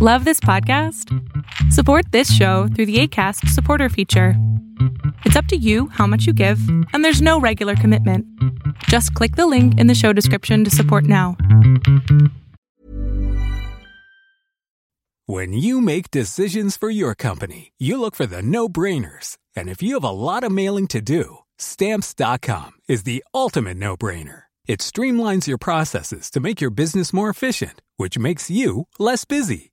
Love this podcast? Support this show through the ACAST supporter feature. It's up to you how much you give, and there's no regular commitment. Just click the link in the show description to support now. When you make decisions for your company, you look for the no brainers. And if you have a lot of mailing to do, stamps.com is the ultimate no brainer. It streamlines your processes to make your business more efficient, which makes you less busy.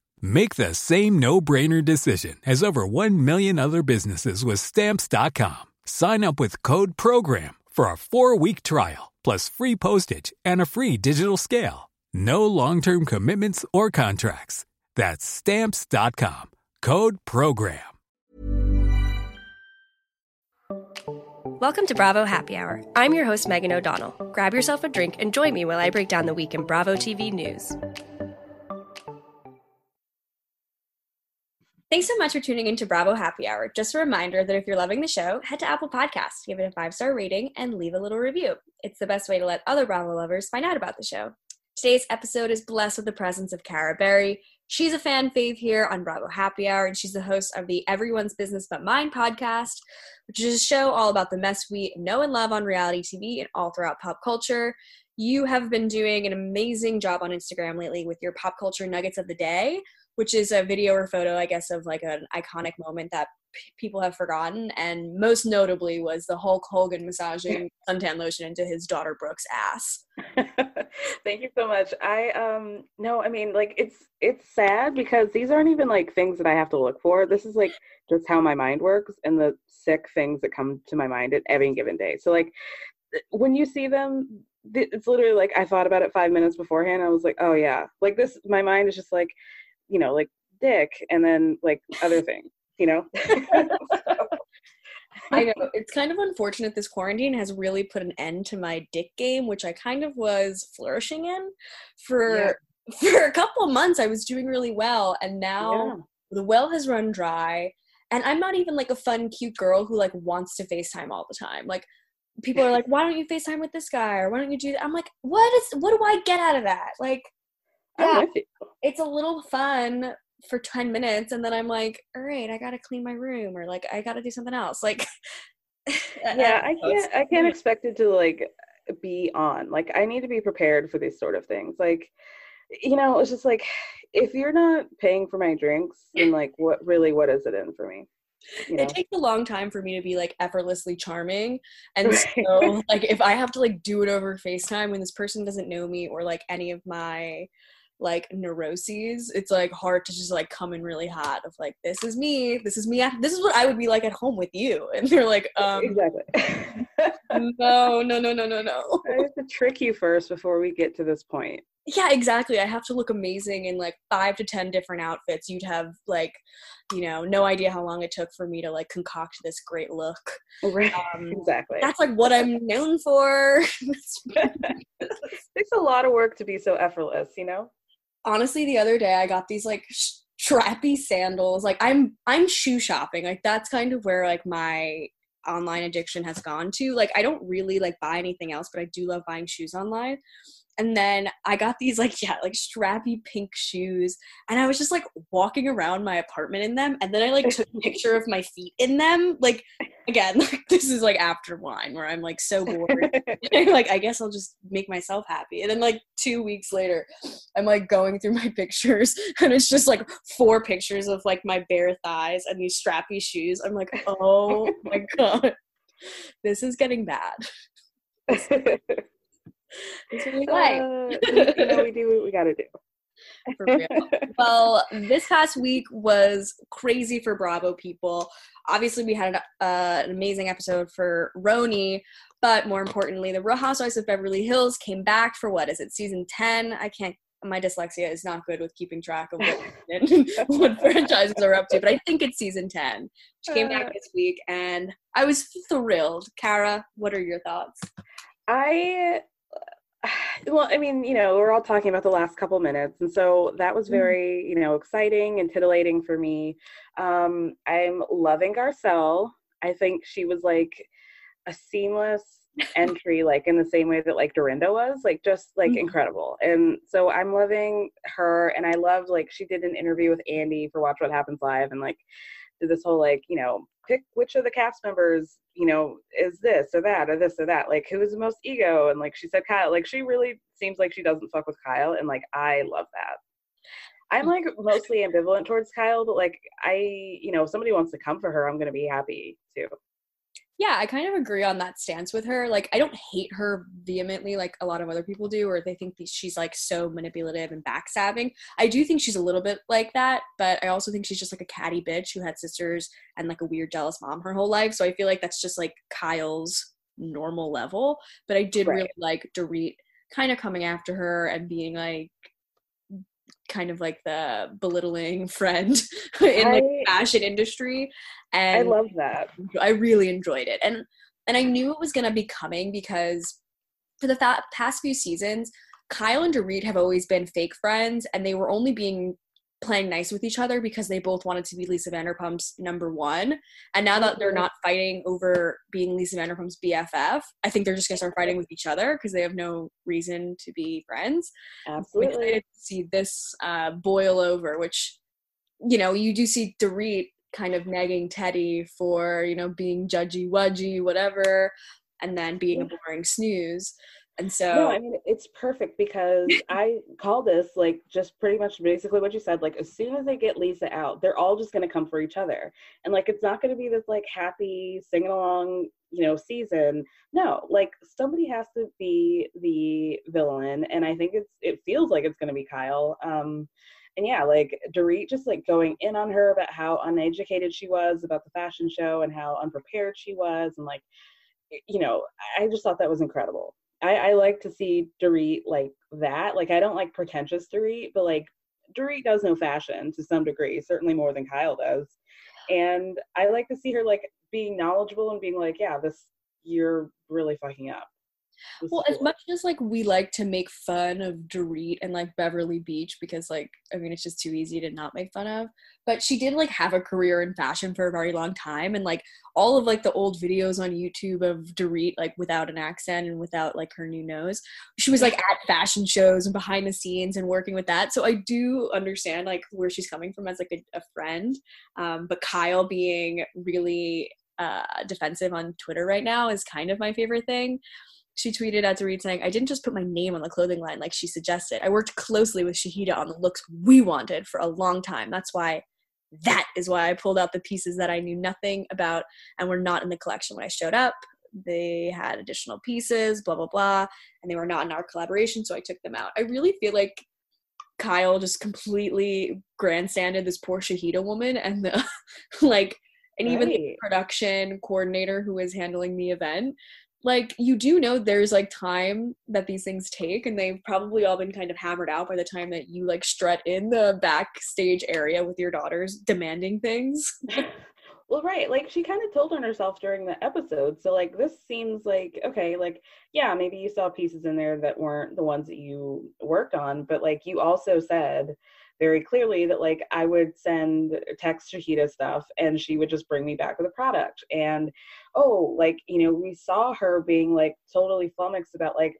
Make the same no-brainer decision as over 1 million other businesses with stamps.com. Sign up with code program for a 4-week trial plus free postage and a free digital scale. No long-term commitments or contracts. That's stamps.com. Code program. Welcome to Bravo Happy Hour. I'm your host Megan O'Donnell. Grab yourself a drink and join me while I break down the week in Bravo TV news. Thanks so much for tuning into Bravo Happy Hour. Just a reminder that if you're loving the show, head to Apple Podcasts, give it a five star rating, and leave a little review. It's the best way to let other Bravo lovers find out about the show. Today's episode is blessed with the presence of Cara Berry. She's a fan fave here on Bravo Happy Hour, and she's the host of the Everyone's Business But Mine podcast, which is a show all about the mess we know and love on reality TV and all throughout pop culture. You have been doing an amazing job on Instagram lately with your pop culture nuggets of the day, which is a video or photo, I guess, of like an iconic moment that p- people have forgotten. And most notably was the Hulk Hogan massaging suntan lotion into his daughter Brooke's ass. Thank you so much. I um no, I mean like it's it's sad because these aren't even like things that I have to look for. This is like just how my mind works and the sick things that come to my mind at any given day. So like when you see them it's literally like I thought about it 5 minutes beforehand. I was like, "Oh yeah." Like this my mind is just like you know, like dick and then like other things, you know? I know it's kind of unfortunate. This quarantine has really put an end to my dick game, which I kind of was flourishing in for yeah. for a couple of months. I was doing really well, and now yeah. the well has run dry. And I'm not even like a fun, cute girl who like wants to FaceTime all the time. Like people are like, "Why don't you FaceTime with this guy?" or "Why don't you do that?" I'm like, "What is? What do I get out of that?" Like, yeah, it's a little fun for 10 minutes and then i'm like all right i gotta clean my room or like i gotta do something else like uh, yeah uh, i can't i can't expect it to like be on. Like i need to be prepared for these sort of things. Like you know it's just like if you're not paying for my drinks then like what really what is it in for me? You know? it takes a long time for me to be like effortlessly charming and right. so like if i have to like do it over facetime when this person doesn't know me or like any of my like neuroses it's like hard to just like come in really hot of like this is me this is me this is what i would be like at home with you. And they're like um exactly. No no no no no no. I have to trick you first before we get to this point. Yeah exactly i have to look amazing in like five to ten different outfits. You'd have like you know no idea how long it took for me to like concoct this great look. Right um, exactly. that's like what i'm known for. It takes a lot of work to be so effortless you know honestly the other day i got these like strappy sandals like i'm i'm shoe shopping like that's kind of where like my online addiction has gone to like i don't really like buy anything else but i do love buying shoes online and then I got these like yeah like strappy pink shoes and I was just like walking around my apartment in them and then I like took a picture of my feet in them like again like this is like after wine where I'm like so bored. Like I guess I'll just make myself happy. And then like 2 weeks later I'm like going through my pictures and it's just like four pictures of like my bare thighs and these strappy shoes. I'm like oh my god. This is getting bad What we like. Uh, you know, we do what we got to do. For real. well, this past week was crazy for Bravo people. Obviously, we had an, uh, an amazing episode for Roni, but more importantly, the Real Housewives of Beverly Hills came back for what is it, season 10? I can't my dyslexia is not good with keeping track of what, what franchises are up to, but I think it's season 10. She came back uh. this week and I was thrilled. Kara, what are your thoughts? I well i mean you know we're all talking about the last couple minutes and so that was mm-hmm. very you know exciting and titillating for me um i'm loving garcelle i think she was like a seamless entry like in the same way that like dorinda was like just like mm-hmm. incredible and so i'm loving her and i loved like she did an interview with andy for watch what happens live and like did this whole like you know pick which of the cast members you know is this or that or this or that like who is the most ego? And like she said kyle like she really seems like she doesn't fuck with kyle and like i love that. I'm like mostly ambivalent towards kyle but like i you know if somebody wants to come for her i'm gonna be happy too yeah, I kind of agree on that stance with her. Like, I don't hate her vehemently like a lot of other people do, or they think she's like so manipulative and backstabbing. I do think she's a little bit like that, but I also think she's just like a catty bitch who had sisters and like a weird jealous mom her whole life. So I feel like that's just like Kyle's normal level. But I did right. really like Dorit kind of coming after her and being like, kind of like the belittling friend in I, the fashion industry and i love that. I really enjoyed it. And and i knew it was going to be coming because for the fa- past few seasons kyle and dorit have always been fake friends and they were only being playing nice with each other because they both wanted to be Lisa Vanderpump's number one. And now that they're not fighting over being Lisa Vanderpump's BFF, I think they're just gonna start fighting with each other because they have no reason to be friends. Absolutely. To see this uh, boil over, which you know you do see Dorit kind of nagging Teddi for you know being judgy wudgy whatever, and then being a boring snooze. And so No, I mean it's perfect because I call this like just pretty much basically what you said. Like as soon as they get Lisa out, they're all just gonna come for each other. And like it's not gonna be this like happy singing along, you know, season. No, like somebody has to be the villain. And I think it's it feels like it's gonna be Kyle. Um and yeah, like Dorit just like going in on her about how uneducated she was about the fashion show and how unprepared she was and like you know, I just thought that was incredible. I, I like to see Dorit like that. Like I don't like pretentious Dorit, but like Dorit does know fashion to some degree, certainly more than Kyle does. And I like to see her like being knowledgeable and being like, yeah, this you're really fucking up well as much as like we like to make fun of Dorit and like Beverly Beach because like I mean it's just too easy to not make fun of but she did like have a career in fashion for a very long time and like all of like the old videos on YouTube of Dorit like without an accent and without like her new nose she was like at fashion shows and behind the scenes and working with that so I do understand like where she's coming from as like a, a friend um, but Kyle being really uh, defensive on Twitter right now is kind of my favorite thing she tweeted at Dorit saying, I didn't just put my name on the clothing line like she suggested. I worked closely with Shahida on the looks we wanted for a long time. That's why that is why I pulled out the pieces that I knew nothing about and were not in the collection when I showed up. They had additional pieces, blah, blah, blah, and they were not in our collaboration, so I took them out. I really feel like Kyle just completely grandstanded this poor Shahida woman and the like and even right. the production coordinator who was handling the event like you do know there's like time that these things take and they've probably all been kind of hammered out by the time that you like strut in the backstage area with your daughters demanding things. Well right like she kind of told on herself during the episode so like this seems like okay like yeah maybe you saw pieces in there that weren't the ones that you worked on but like you also said very clearly that like I would send text Shahida stuff and she would just bring me back with a product. And oh, like, you know, we saw her being like totally flummoxed about like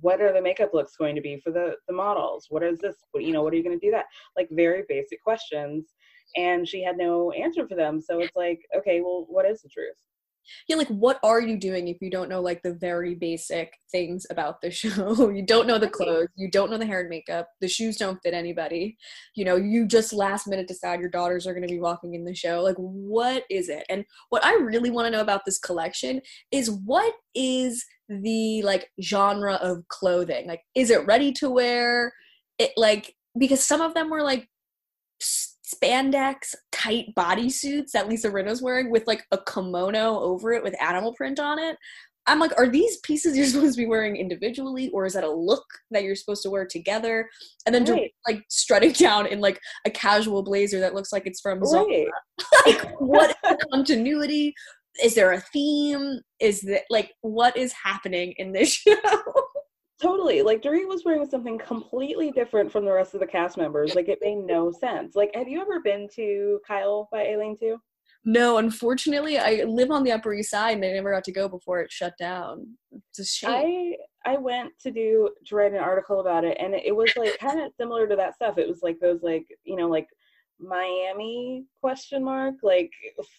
what are the makeup looks going to be for the the models? What is this? What, you know, what are you going to do that? Like very basic questions. And she had no answer for them. So it's like, okay, well, what is the truth? Yeah like what are you doing if you don't know like the very basic things about the show? You don't know the clothes you don't know the hair and makeup the shoes don't fit anybody. You know you just last minute decide your daughters are going to be walking in the show. Like what is it? And what i really want to know about this collection is what is the like genre of clothing? Like is it ready to wear? It like because some of them were like spandex tight bodysuits that Lisa Rinna's wearing with like a kimono over it with animal print on it. I'm like, are these pieces you're supposed to be wearing individually, or is that a look that you're supposed to wear together? And then Right. like strutting down in like a casual blazer that looks like it's from Zara. Like what is the continuity? Is there a theme? Is that like what is happening in this show? Totally. Like Dorit was wearing something completely different from the rest of the cast members. Like it made no sense. Like, have you ever been to Kyle by Alene too? no, unfortunately, I live on the Upper East Side and I never got to go before it shut down. It's a shame. I I went to do to write an article about it, and it, it was like kind of similar to that stuff. It was like those like you know like Miami question mark like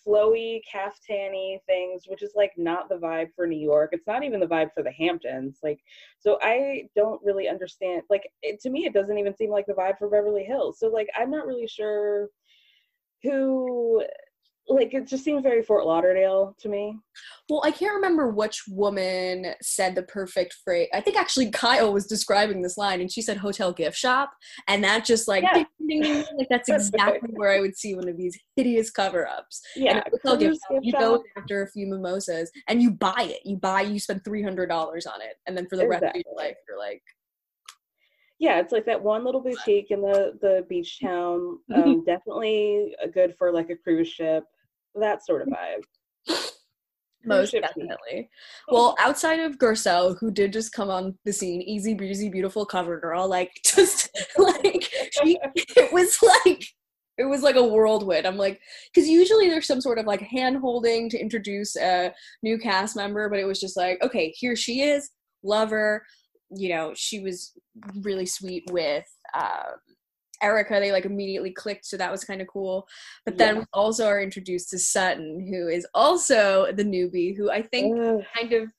flowy caftany things, which is like not the vibe for New York. It's not even the vibe for the Hamptons. Like so, I don't really understand. Like it, to me, it doesn't even seem like the vibe for Beverly Hills. So like I'm not really sure who. Like it just seems very Fort Lauderdale to me. Well, I can't remember which woman said the perfect phrase. I think actually Kyle was describing this line, and she said "hotel gift shop," and that just like Yeah. ding, ding, ding, like that's exactly where I would see one of these hideous cover-ups. Yeah, hotel gift shop, you go after a few mimosas and you buy it. You buy, you spend three hundred dollars on it, and then for the rest of your life, you're like, yeah it's like that one little boutique in the the beach town um definitely good for like a cruise ship that sort of vibe Most definitely. Well, outside of Garcelle, who did just come on the scene, easy breezy, beautiful cover girl, like just like she, it was like it was like a whirlwind. I'm like, because usually there's some sort of like hand holding to introduce a new cast member, but it was just like, okay, here she is, love her. You know, she was really sweet with um, Erika. They like immediately clicked, so that was kind of cool. But then Yeah. we also are introduced to Sutton, who is also the newbie, who I think Ugh. kind of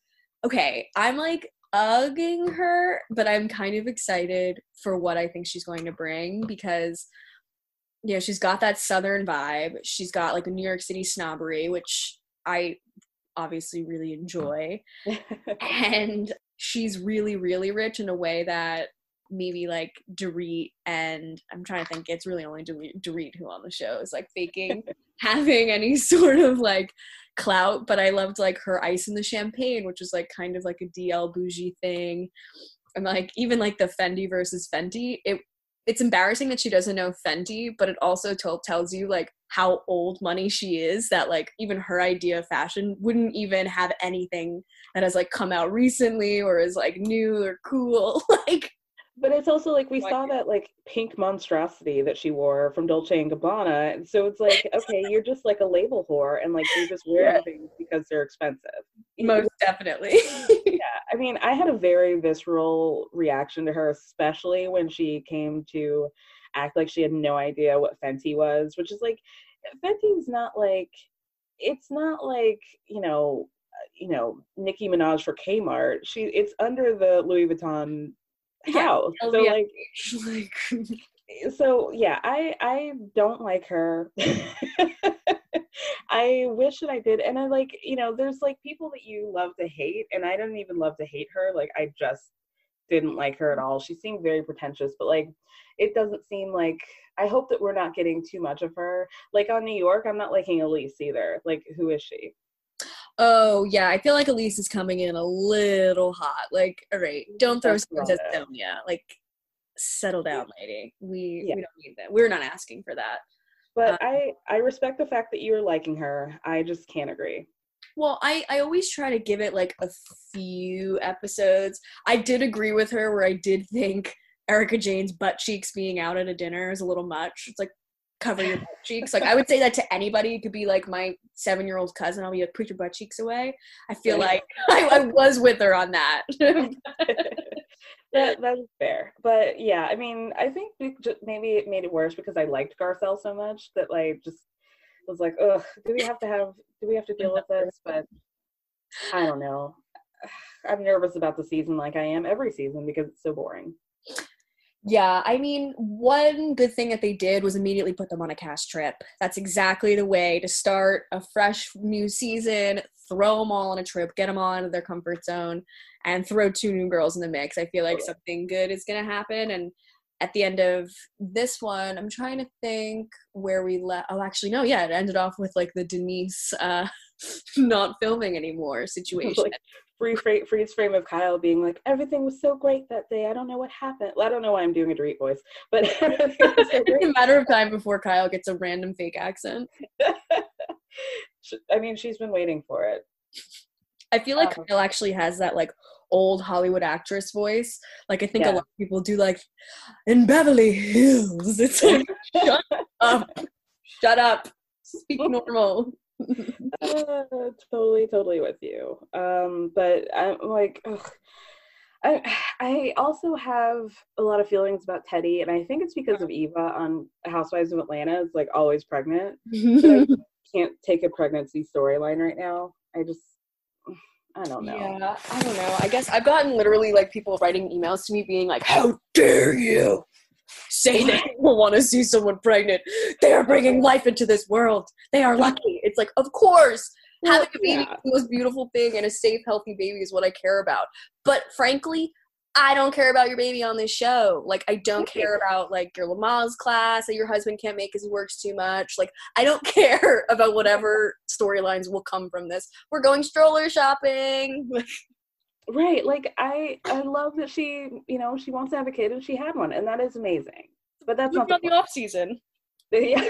okay. I'm like ugging her, but I'm kind of excited for what I think she's going to bring because you know she's got that southern vibe. She's got like a New York City snobbery, which I obviously really enjoy, and she's really really rich in a way that maybe like Dorit and I'm trying to think it's really only Dorit, Dorit who on the show is like faking having any sort of like clout but I loved like her ice in the champagne which was like kind of like a DL bougie thing. And like even like the Fendi versus Fenty it it's embarrassing that she doesn't know Fenty but it also told tells you like how old money she is that like even her idea of fashion wouldn't even have anything that has like come out recently or is like new or cool. Like but it's also like we saw that like pink monstrosity that she wore from Dolce and Gabbana and so it's like okay you're just like a label whore and like you're just wear Yeah. things because they're expensive most definitely yeah. I mean, I had a very visceral reaction to her, especially when she came to act like she had no idea what Fenty was, which is like, Fenty's not like, it's not like, you know, uh, you know, Nicki Minaj for Kmart. She, it's under the Louis Vuitton Yeah. So like, like so yeah, I I don't like her. I wish that I did, and I like you know, there's like people that you love to hate, and I didn't even love to hate her. Like I just didn't like her at all. She seemed very pretentious, but like it doesn't seem like. I hope that we're not getting too much of her. Like on New York, I'm not liking Elise either. Like who is she? Oh yeah, I feel like Elise is coming in a little hot. Like, all right, don't throw stones at. Sonja. Like, settle down, lady. We Yeah. we don't need that. We're not asking for that. But Um, I I respect the fact that you're liking her. I just can't agree. Well, I I always try to give it like a few episodes. I did agree with her where I did think Erika Jayne's butt cheeks being out at a dinner is a little much. It's like cover your butt cheeks. Like I would say that to anybody. It could be like my seven year old cousin. I'll be like, put your butt cheeks away. I feel like I, I was with her on that. that that's fair. But yeah, I mean, I think we just, maybe it made it worse because I liked Garcelle so much that like just was like, ugh, do we have to have do we have to deal with this? But I don't know. I'm nervous about the season like I am every season because it's so boring. Yeah, I mean, one good thing that they did was immediately put them on a cast trip. That's exactly the way to start a fresh new season. Throw them all on a trip, get them all out of their comfort zone, and throw two new girls in the mix. I feel like something good is going to happen. And at the end of this one, I'm trying to think where we left. Oh, actually, no, yeah, it ended off with like the Denise uh, not filming anymore situation. like free freeze frame of Kyle being like, everything was so great that day. I don't know what happened. Well, I don't know why I'm doing a Dorit voice, but it's a matter of time before Kyle gets a random fake accent. I mean, she's been waiting for it. I feel like um, Kyle actually has that like old Hollywood actress voice. Like I think yeah. a lot of people do like in Beverly Hills. It's like shut up. Shut up. Speak normal. uh, totally, totally with you. Um, but I'm like, ugh. I I also have a lot of feelings about Teddi, and I think it's because of Eva on Housewives of Atlanta. Is like always pregnant. I can't take a pregnancy storyline right now. I just I don't know. Yeah, I don't know. I guess I've gotten literally like people writing emails to me being like, "How dare you say that people want to see someone pregnant? They are bringing life into this world. They are lucky." It's like, of course, well, having a baby yeah. is the most beautiful thing, and a safe, healthy baby is what I care about. But frankly, I don't care about your baby on this show. Like, I don't care about like your Lamaze class that your husband can't make because he works too much. Like, I don't care about whatever storylines will come from this. We're going stroller shopping. right. Like, I I love that she you know she wants to have a kid and she had one and that is amazing. But that's not the, the off season. Yeah.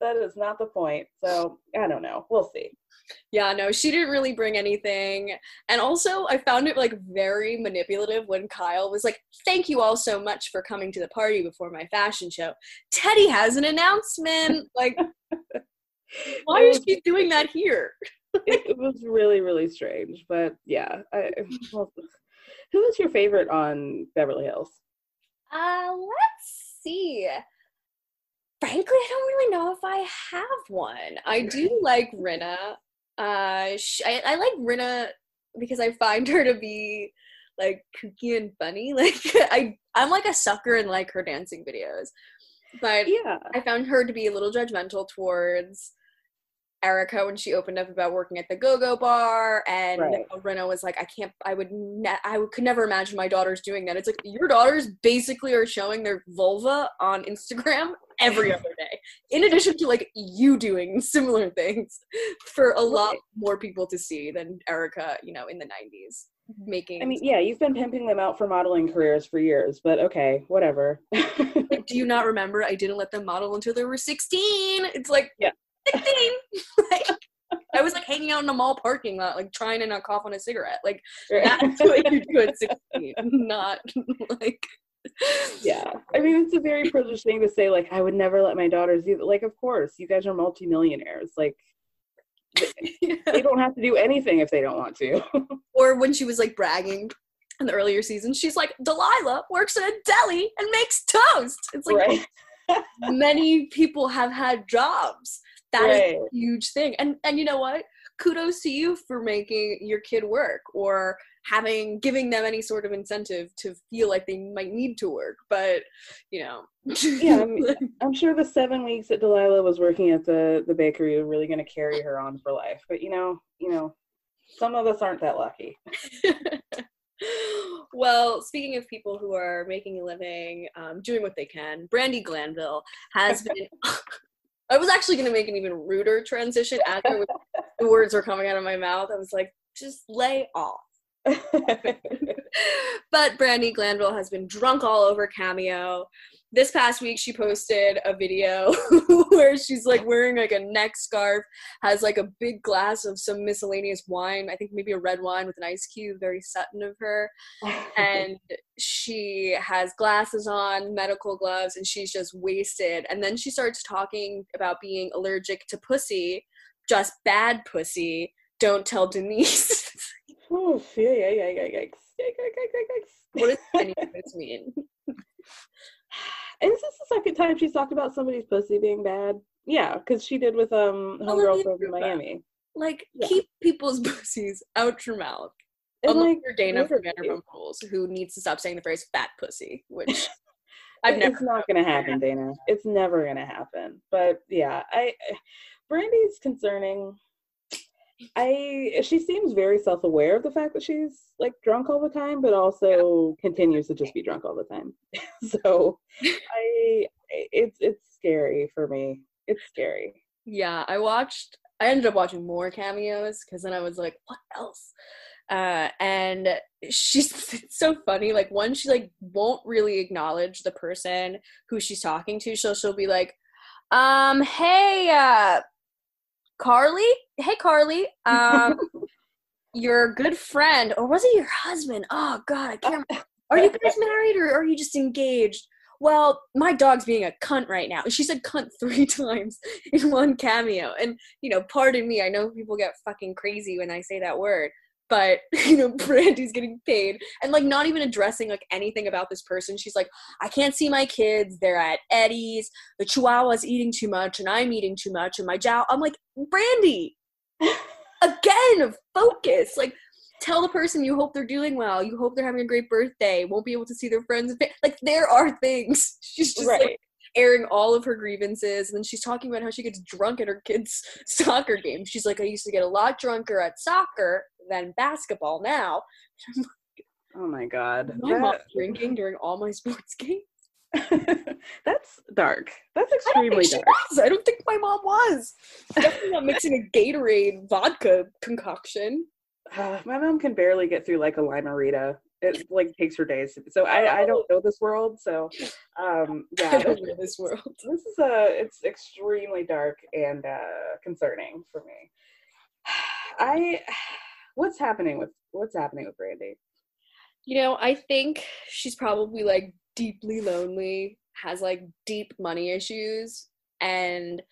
That is not the point. So I don't know. We'll see. Yeah, no, she didn't really bring anything. And also, I found it like very manipulative when Kyle was like, Thank you all so much for coming to the party before my fashion show. Teddi has an announcement. Like, why is she doing that here? it, it, was really, really strange. But yeah, I, well, who is your favorite on Beverly Hills? Uh, let's see frankly, I don't really know if I have one. I do like Rinna. Uh, she, I, I like Rinna because I find her to be like kooky and funny. Like I, I'm like a sucker in like her dancing videos, but yeah, I found her to be a little judgmental towards Erika when she opened up about working at the go-go bar and right. Rinna was like I can't I would ne- I would, could never imagine my daughters doing that. It's like your daughters basically are showing their vulva on Instagram every other day. In addition to like you doing similar things for a lot more people to see than Erika, you know, in the 90s mm-hmm. making I mean, yeah, you've been pimping them out for modeling careers for years, but okay, whatever. do you not remember I didn't let them model until they were 16? It's like yeah. 16. like, I was like hanging out in a mall parking lot, like trying to not cough on a cigarette. Like that's what you do at 16, not like yeah i mean it's a very privileged thing to say like i would never let my daughters do that. like of course you guys are multimillionaires like they, they don't have to do anything if they don't want to or when she was like bragging in the earlier season she's like delilah works in a deli and makes toast it's like right. many people have had jobs That right. is a huge thing and and you know what kudos to you for making your kid work or having giving them any sort of incentive to feel like they might need to work but you know yeah I'm, I'm, sure the seven weeks that delilah was working at the the bakery are really going to carry her on for life but you know you know some of us aren't that lucky well speaking of people who are making a living um, doing what they can Brandi glanville has been I was actually going to make an even ruder transition after the words were coming out of my mouth. I was like, just lay off. but Brandi Glanville has been drunk all over Cameo. This past week, she posted a video where she's like wearing like a neck scarf, has like a big glass of some miscellaneous wine. I think maybe a red wine with an ice cube, very Sutton of her. and she has glasses on, medical gloves, and she's just wasted. And then she starts talking about being allergic to pussy, just bad pussy. Don't tell Denise. Oh, yeah, yeah, yeah, yeah, yikes. What does any of this mean? And this is the second time she's talked about somebody's pussy being bad. Yeah, because she did with um homegirls over in Miami. Like, yeah. keep people's pussies out your mouth. And Unless like, you're Dana from Vanderpump Rules, who needs to stop saying the phrase "fat pussy," which I've never. It's not going to happen, Dana. It's never going to happen. But yeah, I Brandi's concerning. I she seems very self-aware of the fact that she's like drunk all the time, but also yeah. continues to just be drunk all the time. so I it's it's scary for me. It's scary. Yeah, I watched I ended up watching more cameos because then I was like, what else? Uh, and she's it's so funny. Like one, she like won't really acknowledge the person who she's talking to. So she'll be like, um, hey, uh, Carly. Hey, Carly. Um, your good friend, or was it your husband? Oh God, I can't. remember. Are you guys married or are you just engaged? Well, my dog's being a cunt right now. She said cunt three times in one cameo. And, you know, pardon me, I know people get fucking crazy when I say that word, but, you know, Brandi's getting paid and, like, not even addressing, like, anything about this person. She's like, I can't see my kids. They're at Eddie's. The Chihuahua's eating too much and I'm eating too much. And my jow, I'm like, Brandi, again, focus. Like, tell the person you hope they're doing well. You hope they're having a great birthday. Won't be able to see their friends. Like there are things. She's just Right. like airing all of her grievances, and then she's talking about how she gets drunk at her kids' soccer game. She's like, I used to get a lot drunker at soccer than basketball. Now Oh my god. my That- drinking during all my sports games. That's dark. That's I extremely she dark. I don't think my mom was. Definitely not mixing a Gatorade vodka concoction. Uh, my mom can barely get through like a limerita. It like takes her days. So I, I don't know this world. So um, yeah, I this, don't know this world. this is uh it's extremely dark and uh, concerning for me. I what's happening with what's happening with Brandi? You know, I think she's probably like deeply lonely, has like deep money issues, and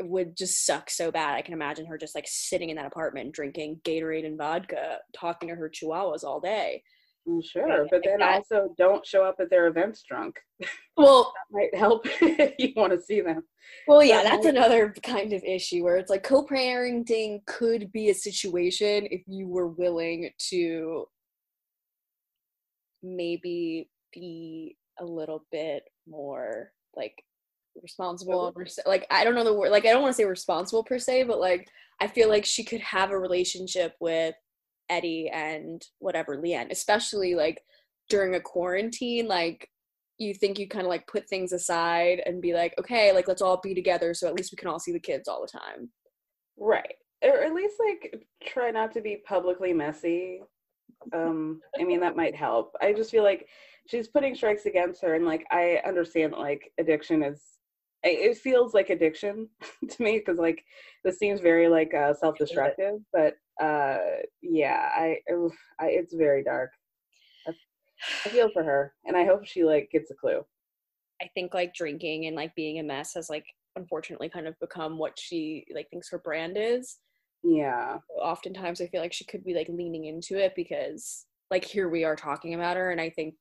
would just suck so bad. I can imagine her just like sitting in that apartment drinking Gatorade and vodka, talking to her chihuahuas all day. Mm, Sure, but then also don't show up at their events drunk. Well, That might help if you want to see them. well, yeah, That that's another kind of issue where it's like co-parenting could be a situation if you were willing to maybe be a little bit more like responsible like i don't know the word like i don't want to say responsible per se but like i feel like she could have a relationship with eddie and whatever leann especially like during a quarantine like you think you kind of like put things aside and be like okay like let's all be together so at least we can all see the kids all the time Right. Or at least like try not to be publicly messy. Um, I mean that might help. I just feel like she's putting strikes against her and like I understand like addiction is it feels like addiction to me because like this seems very like uh self-destructive, but uh yeah, I, I it's very dark. I, I feel for her and I hope she like gets a clue. I think like drinking and like being a mess has like unfortunately kind of become what she like thinks her brand is. Yeah. Oftentimes I feel like she could be like leaning into it because like here we are talking about her and I think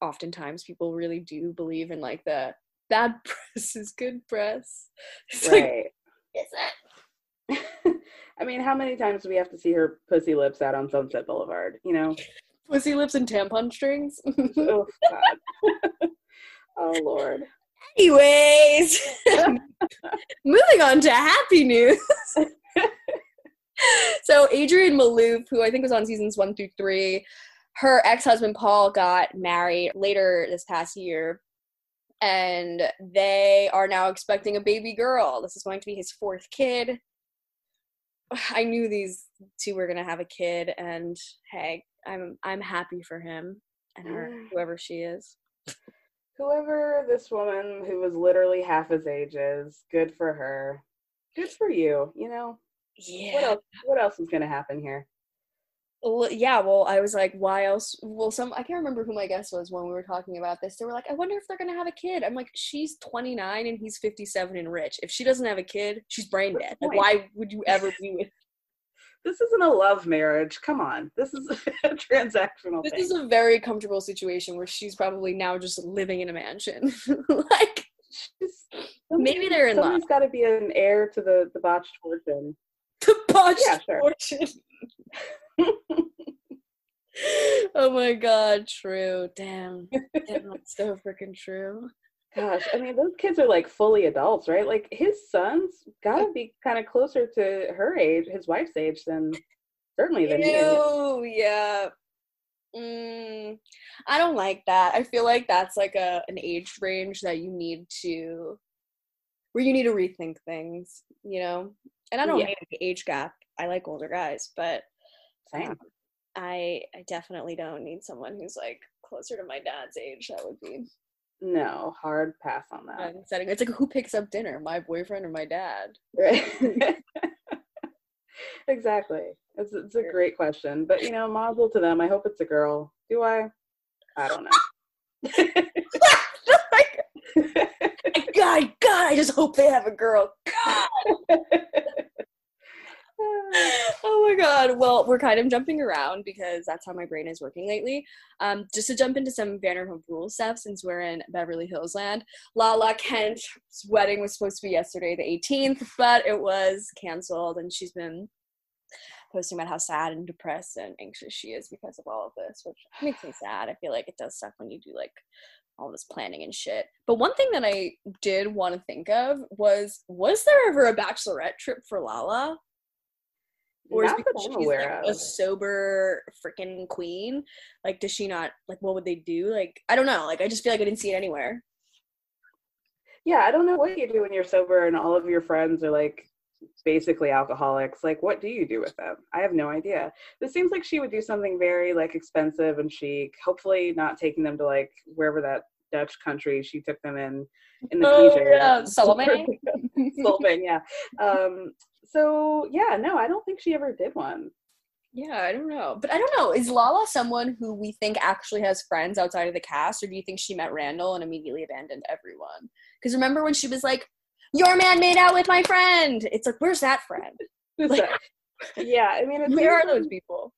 oftentimes people really do believe in like the bad press is good press. It's like, Right. is it? I mean, how many times do we have to see her pussy lips out on Sunset Boulevard? You know? Pussy lips and tampon strings. oh God. oh Lord. Anyways, moving on to happy news. so Adrienne Maloof, who I think was on seasons one through three, her ex-husband Paul got married later this past year, and they are now expecting a baby girl. This is going to be his fourth kid. I knew these two were gonna have a kid, and hey, I'm I'm happy for him and her, whoever she is. Whoever this woman who was literally half his age is, good for her. Good for you. You know Yeah. what else? What else is gonna happen here? Well, yeah, well, I was like, why else? Well, some I can't remember who my guest was when we were talking about this. They were like, I wonder if they're gonna have a kid. I'm like, she's 29 and he's 57 and rich. If she doesn't have a kid, she's brain dead. Like, why would you ever be with? This isn't a love marriage. Come on. This is a transactional This thing. is a very comfortable situation where she's probably now just living in a mansion. like, She's- Maybe they're in love. Somebody's got to be an heir to the the botched fortune. the botched Yeah, sure. fortune. oh my god, true. Damn. Damn, that's so freaking true. Gosh, I mean, those kids are like fully adults, right? Like his son's got to be kind of closer to her age, his wife's age, than certainly than is. Yeah. Mm, I don't like that. I feel like that's like a an age range that you need to where you need to rethink things, you know? And I don't Yeah. hate the age gap. I like older guys, but Same. um, I I definitely don't need someone who's like closer to my dad's age. That would be No, hard pass on that. Setting. It's like who picks up dinner, my boyfriend or my dad? Right. exactly. It's it's a great question, but you know, mazel to them. I hope it's a girl. Do I? I don't know. God, God, I just hope they have a girl. God. oh my god. Well, we're kind of jumping around because that's how my brain is working lately. Um, just to jump into some Vanderpump Rules stuff, since we're in Beverly Hills land. Lala Kent's wedding was supposed to be yesterday, the 18th, but it was canceled, and she's been posting about how sad and depressed and anxious she is because of all of this, which makes me sad. I feel like it does suck when you do like all this planning and shit. But one thing that I did want to think of was was there ever a bachelorette trip for Lala? Or is Not that because she's aware like a sober freaking queen? Like, does she not like what would they do? Like, I don't know. Like, I just feel like I didn't see it anywhere. yeah, I don't know what you do when you're sober and all of your friends are like basically alcoholics. Like, what do you do with them? I have no idea. This seems like she would do something very like expensive and chic. Hopefully, not taking them to like wherever that Dutch country she took them in in the Oh, PJ. yeah, Solomon? Solvang, yeah. Um, so yeah, no, I don't think she ever did one. Yeah, I don't know. But I don't know. Is Lala someone who we think actually has friends outside of the cast, or do you think she met Randall and immediately abandoned everyone? Because remember when she was like, Your man made out with my friend? It's like, where's that friend? Like- yeah, I mean, it Where are those people?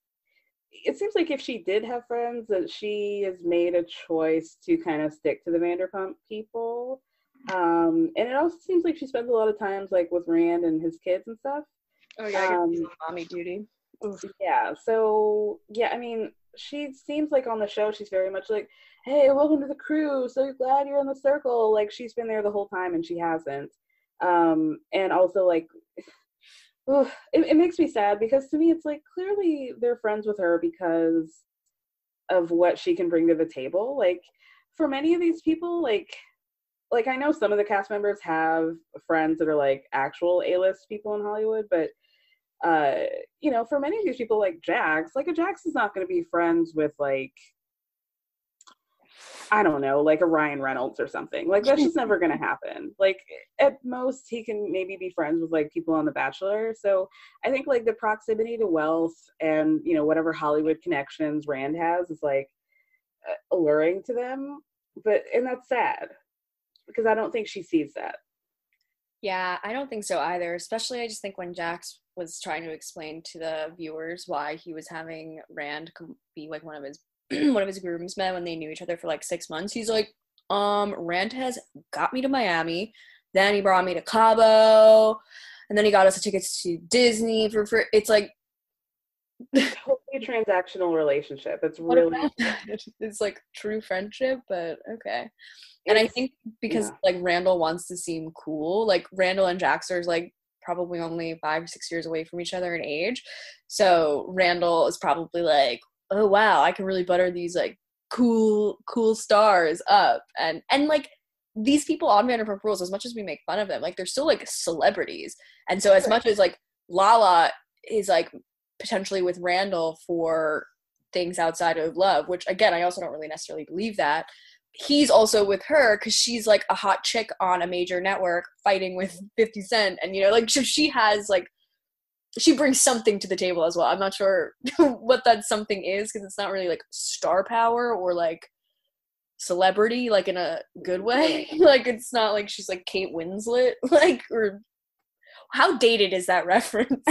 it seems like if she did have friends that she has made a choice to kind of stick to the Vanderpump people. Um, and it also seems like she spends a lot of times like with Rand and his kids and stuff. Oh yeah, Um, mommy duty. Yeah. So yeah, I mean, she seems like on the show she's very much like, Hey, welcome to the crew. So glad you're in the circle. Like she's been there the whole time and she hasn't. Um, and also like it, it makes me sad because to me it's like clearly they're friends with her because of what she can bring to the table like for many of these people like like i know some of the cast members have friends that are like actual a-list people in hollywood but uh you know for many of these people like jax like a jax is not going to be friends with like I don't know, like a Ryan Reynolds or something. Like that's just never gonna happen. Like at most he can maybe be friends with like people on The Bachelor. So I think like the proximity to wealth and you know whatever Hollywood connections Rand has is like uh, alluring to them. But and that's sad because I don't think she sees that. Yeah, I don't think so either. Especially, I just think when Jax was trying to explain to the viewers why he was having Rand be like one of his one of his groomsmen when they knew each other for like six months, he's like, um, Rand has got me to Miami, then he brought me to Cabo, and then he got us the tickets to Disney for for. It's like Totally transactional relationship. It's really it's like true friendship, but okay. And I think because yeah. like Randall wants to seem cool, like Randall and Jax are like probably only five or six years away from each other in age. So Randall is probably like, oh wow, I can really butter these like cool, cool stars up. And and like these people on Vanderpump Rules, as much as we make fun of them, like they're still like celebrities. And so as much as like Lala is like potentially with Randall for things outside of love, which again, I also don't really necessarily believe that. He's also with her because she's like a hot chick on a major network fighting with mm-hmm. 50 Cent. And, you know, like, so she has like, she brings something to the table as well. I'm not sure what that something is because it's not really like star power or like celebrity, like in a good way. like, it's not like she's like Kate Winslet, like, or how dated is that reference?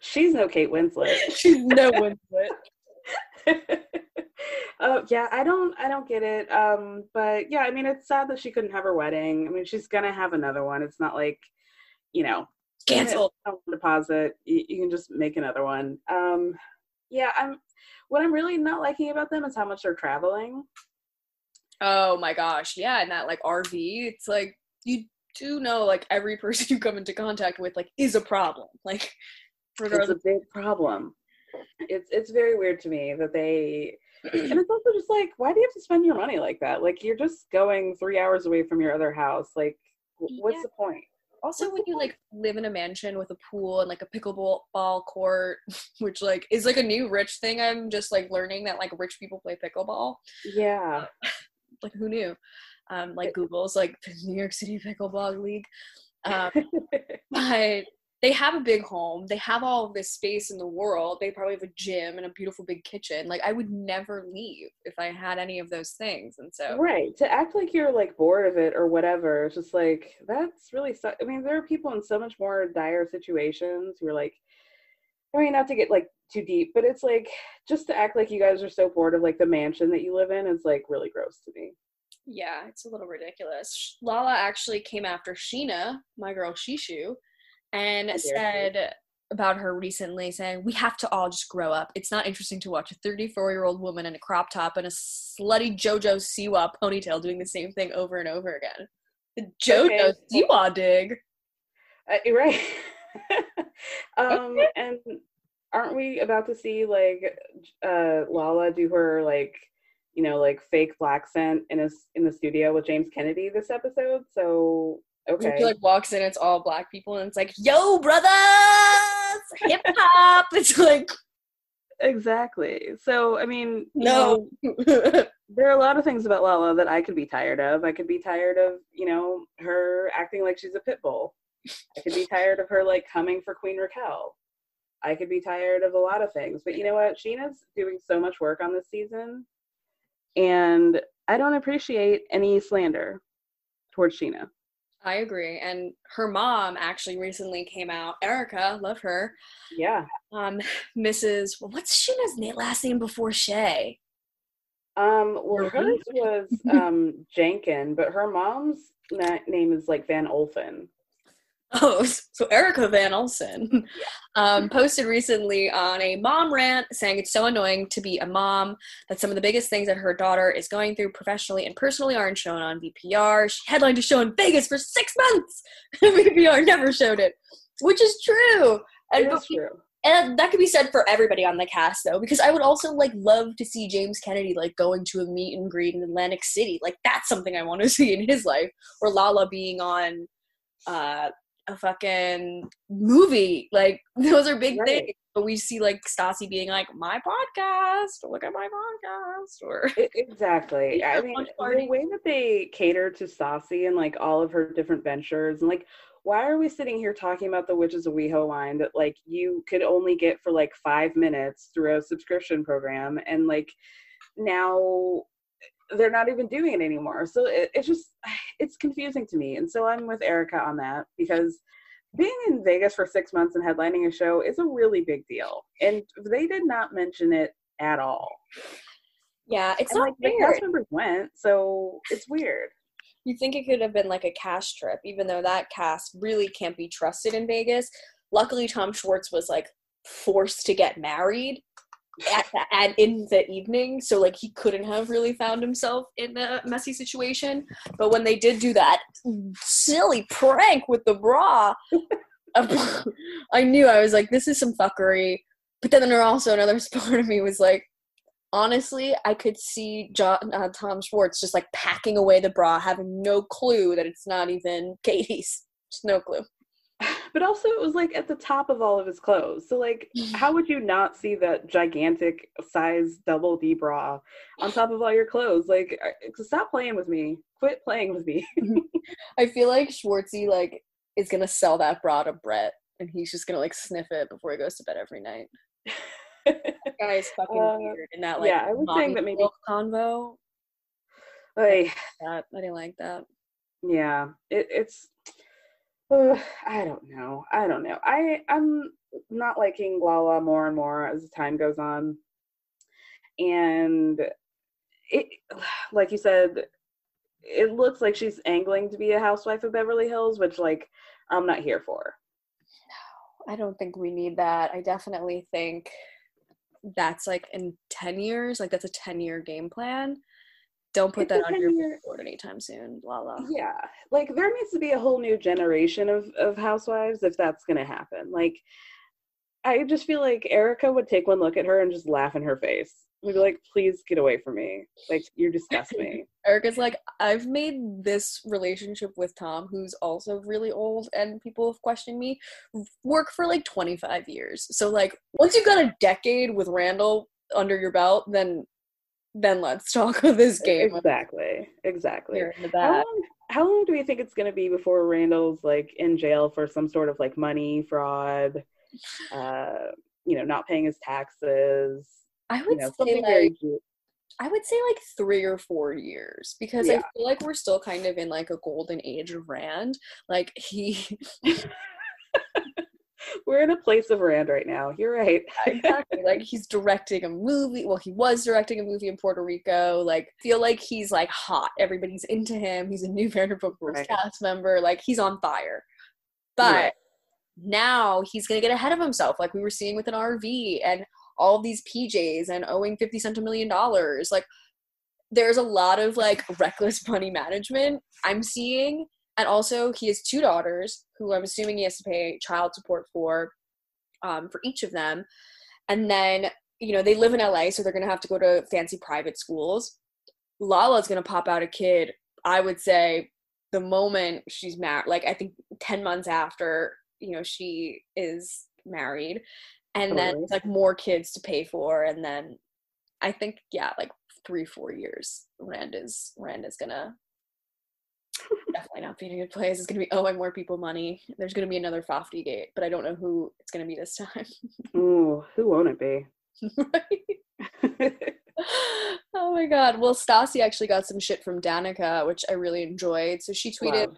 she's no Kate Winslet. she's no Winslet. Uh, yeah, I don't, I don't get it. Um, but yeah, I mean, it's sad that she couldn't have her wedding. I mean, she's gonna have another one. It's not like, you know, cancel deposit. You, you can just make another one. Um, yeah, I'm. What I'm really not liking about them is how much they're traveling. Oh my gosh, yeah, and that like RV, it's like you do know like every person you come into contact with like is a problem. Like It's a big problem. It's it's very weird to me that they and it's also just like why do you have to spend your money like that like you're just going three hours away from your other house like w- what's Yeah. the point Also, when you like live in a mansion with a pool and like a pickleball ball court, which like is like a new rich thing. I'm just like learning that like rich people play pickleball. Yeah. Like who knew? Um, like Google's like the New York City Pickleball League. Um, but they have a big home. They have all of this space in the world. They probably have a gym and a beautiful big kitchen. Like I would never leave if I had any of those things. And so right to act like you're like bored of it or whatever. It's just like that's really. Su- I mean, there are people in so much more dire situations who are like. I mean, not to get like too deep, but it's like just to act like you guys are so bored of like the mansion that you live in is like really gross to me. yeah, it's a little ridiculous. Lala actually came after Scheana, my girl Shishu, and said about her recently saying we have to all just grow up. It's not interesting to watch a 34 year old woman in a crop top and a slutty JoJo Siwa ponytail doing the same thing over and over again. The JoJo Okay. Siwa dig. Uh, you're right. um, and aren't we about to see like uh, Lala do her like you know like fake black scent in a in the studio with James Kennedy this episode? So okay, She like walks in, it's all black people, and it's like, "Yo, brothers, hip hop." It's like, exactly. So I mean, you no, know, there are a lot of things about Lala that I could be tired of. I could be tired of you know her acting like she's a pit bull. I could be tired of her like coming for Queen Raquel. I could be tired of a lot of things. But you know what? Scheana's doing so much work on this season. And I don't appreciate any slander towards Scheana. I agree. And her mom actually recently came out. Erica, love her. Yeah. Um, Mrs. Well, what's Scheana's na- last name before Shay? Um, well, hers was um, Jenkin, but her mom's na- name is like Van Olphen. Oh, so Erica Van Olsen um, posted recently on a mom rant saying it's so annoying to be a mom, that some of the biggest things that her daughter is going through professionally and personally aren't shown on VPR. She headlined a show in Vegas for six months. VPR never showed it, which is true. And, That's true. and that could be said for everybody on the cast though, because I would also like love to see James Kennedy like going to a meet and greet in Atlantic City. Like that's something I want to see in his life. Or Lala being on uh a fucking movie. Like those are big Right. things. But we see like Stassi being like, My podcast, look at my podcast or exactly. Yeah, I mean, the way that they cater to Stassi and like all of her different ventures, and like, why are we sitting here talking about the Witches of WeHo line that like you could only get for like five minutes through a subscription program, and like now they're not even doing it anymore. So it, it's just it's confusing to me, and so I'm with Erica on that because being in Vegas for six months and headlining a show is a really big deal, and they did not mention it at all. Yeah, it's And not like the fair. cast members went, so it's weird. You think it could have been like a cash trip, even though that cast really can't be trusted in Vegas. Luckily, Tom Schwartz was like forced to get married at and in the evening, so like he couldn't have really found himself in a messy situation. But when they did do that silly prank with the bra, I knew I was like, this is some fuckery. But then there also another part of me was like, honestly, I could see John, uh, Tom Schwartz just like packing away the bra, having no clue that it's not even Katie's. Just no clue. But also, it was like at the top of all of his clothes. So, like, how would you not see that gigantic size double D bra on top of all your clothes? Like, stop playing with me. Quit playing with me. I feel like Schwartzy like is gonna sell that bra to Brett, and he's just gonna like sniff it before he goes to bed every night. That guy's fucking Uh, weird in that like yeah, I was saying that maybe- convo. like, That I didn't like that. yeah, it, it's. I don't know. I don't know. I I'm not liking Lala more and more as time goes on, and it, like you said, it looks like she's angling to be a housewife of Beverly Hills, which like I'm not here for. No, I don't think we need that. I definitely think that's like in 10 years, like that's a 10 year game plan. Don't put that on your 10-year board anytime soon. Lala. Yeah, like there needs to be a whole new generation of of housewives if that's gonna happen. Like I just feel like Erika would take one look at her and just laugh in her face. We'd be like, please get away from me. Like, you disgust me. Erika's like, I've made this relationship with Tom, who's also really old, and people have questioned me, work for like 25 years. So, like, once you've got a decade with Randall under your belt, then then let's talk of this game. Exactly. Exactly. In the How long, how long do we think it's going to be before Randall's like in jail for some sort of like money fraud, uh, you know, not paying his taxes, I you would know, say like I would say like three or four years because I feel like we're still kind of in like a golden age of Rand. Like he We're in a place of Rand right now. You're right. exactly like he's directing a movie. Well, he was directing a movie in Puerto Rico. Like feel like he's like hot. Everybody's into him. He's a new Vanderpump Rules Right. cast member. Like he's on fire. But Right. now he's gonna get ahead of himself, like we were seeing with an RV and all these PJs and owing fifty cent a million dollars. Like there's a lot of like reckless money management I'm seeing. And also he has two daughters who I'm assuming he has to pay child support for um, for each of them. And then, you know, they live in LA, so they're gonna have to go to fancy private schools. Lala's gonna pop out a kid, I would say, the moment she's married, like I think 10 months after, you know, she is married. And then like more kids to pay for. And then I think, yeah, like three, four years, Rand is Rand is gonna definitely not be in a good place. It's gonna be oh, owing more people money. There's gonna be another Fofty gate, but I don't know who it's gonna be this time. Ooh, who won't it be? Right? oh my god. Well, Stassi actually got some shit from Danica, which I really enjoyed. So she tweeted, Wow.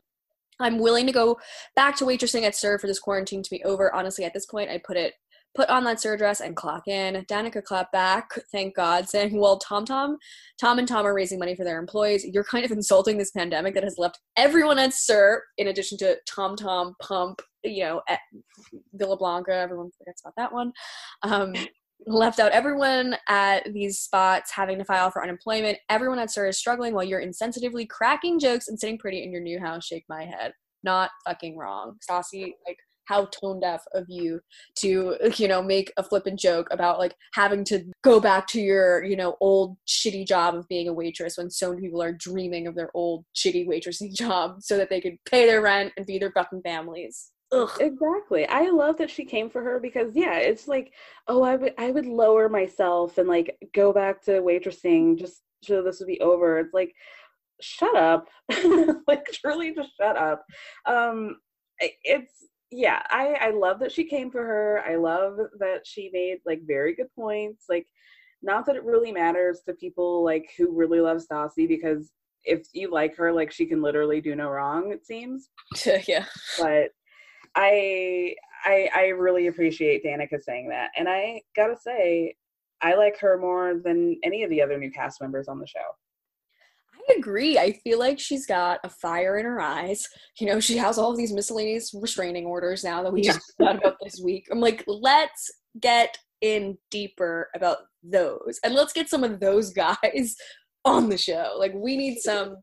I'm willing to go back to waitressing at SUR for this quarantine to be over. Honestly, at this point, I'd put it put on that SUR dress and clock in. Danica clapped back, thank God, saying, Well, Tom Tom, Tom and Tom are raising money for their employees. You're kind of insulting this pandemic that has left everyone at SUR, in addition to TomTom, Pump, you know, at Villa Blanca. Everyone forgets about that one. Um, left out everyone at these spots having to file for unemployment. Everyone at SUR is struggling while you're insensitively cracking jokes and sitting pretty in your new house. Shake my head. Not fucking wrong. Stassi, like, how tone deaf of you to, you know, make a flippant joke about like having to go back to your, you know, old shitty job of being a waitress when so many people are dreaming of their old shitty waitressing job so that they could pay their rent and feed their fucking families. Ugh. Exactly. I love that she came for her because yeah, it's like, oh, I would I would lower myself and like go back to waitressing just so this would be over. It's like, shut up. like truly just shut up. Um it's yeah, I I love that she came for her. I love that she made like very good points. Like not that it really matters to people like who really love Stassi because if you like her, like she can literally do no wrong, it seems yeah. but I I I really appreciate Danica saying that. And I gotta say, I like her more than any of the other new cast members on the show. I agree. I feel like she's got a fire in her eyes. You know, she has all of these miscellaneous restraining orders now that we Yeah. just found about this week. I'm like, let's get in deeper about those and let's get some of those guys on the show. Like we need some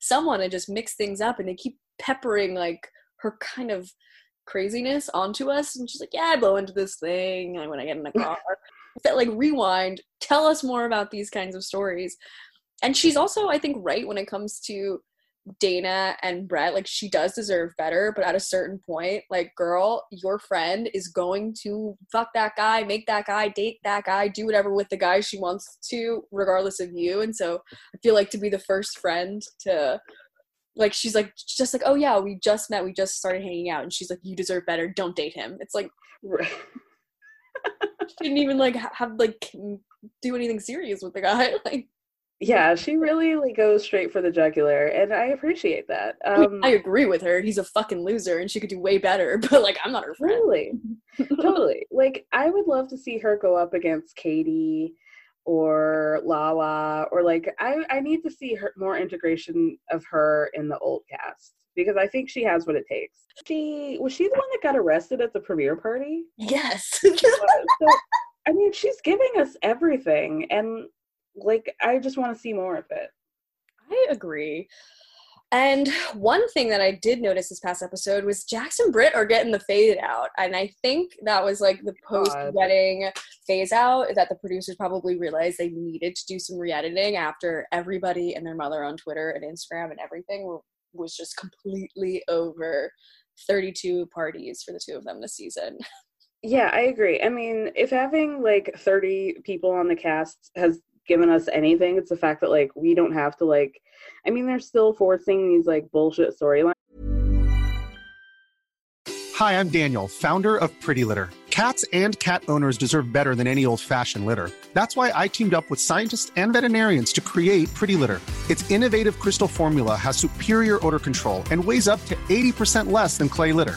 someone to just mix things up and they keep peppering like her kind of craziness onto us and she's like, Yeah, I blow into this thing like when I get in the car. that like rewind, tell us more about these kinds of stories and she's also i think right when it comes to dana and brett like she does deserve better but at a certain point like girl your friend is going to fuck that guy make that guy date that guy do whatever with the guy she wants to regardless of you. And so i feel like to be the first friend to like she's like just like oh yeah we just met we just started hanging out. And she's like you deserve better don't date him. It's like she didn't even like have like do anything serious with the guy like yeah, she really like goes straight for the jugular, and I appreciate that. I mean, Um, I agree with her. He's a fucking loser and she could do way better, but like I'm not her friend. Really, totally. Like, I would love to see her go up against Katie or Lala, or like, I I need to see her more integration of her in the old cast because I think she has what it takes. She was she the one that got arrested at the premiere party? Yes. so, I mean, she's giving us everything, and like, I just want to see more of it. I agree. And one thing that I did notice this past episode was Jackson Britt are getting the fade out. And I think that was like the oh post wedding phase out that the producers probably realized they needed to do some re editing after everybody and their mother on Twitter and Instagram and everything was just completely over 32 parties for the two of them this season. Yeah, I agree. I mean, if having like 30 people on the cast has given us anything, it's the fact that like we don't have to like I mean, they're still forcing these like bullshit storylines. Hi, I'm Daniel, founder of Pretty Litter. Cats and cat owners deserve better than any old-fashioned litter. That's why I teamed up with scientists and veterinarians to create Pretty Litter. Its innovative crystal formula has superior odor control and weighs up to 80% less than clay litter.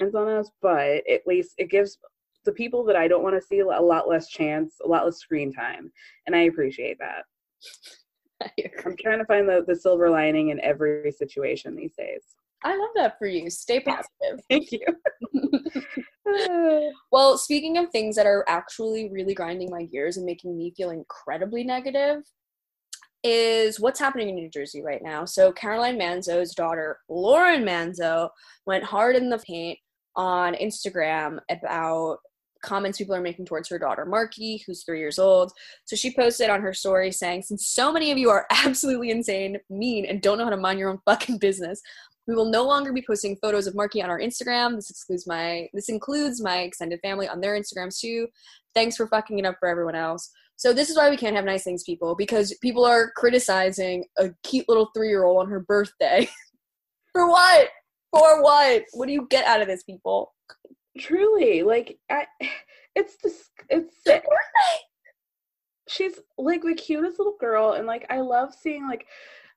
On us, but at least it gives the people that I don't want to see a lot less chance, a lot less screen time. And I appreciate that. I'm trying to find the, the silver lining in every situation these days. I love that for you. Stay positive. Thank you. well, speaking of things that are actually really grinding my gears and making me feel incredibly negative, is what's happening in New Jersey right now. So, Caroline Manzo's daughter, Lauren Manzo, went hard in the paint on Instagram about comments people are making towards her daughter Marky, who's three years old. So she posted on her story saying, Since so many of you are absolutely insane, mean, and don't know how to mind your own fucking business, we will no longer be posting photos of Marky on our Instagram. This excludes my this includes my extended family on their Instagrams too. Thanks for fucking it up for everyone else. So this is why we can't have nice things, people, because people are criticizing a cute little three year old on her birthday. for what? For what? What do you get out of this, people? Truly, like I, it's just it's sick. She's like the cutest little girl, and like I love seeing like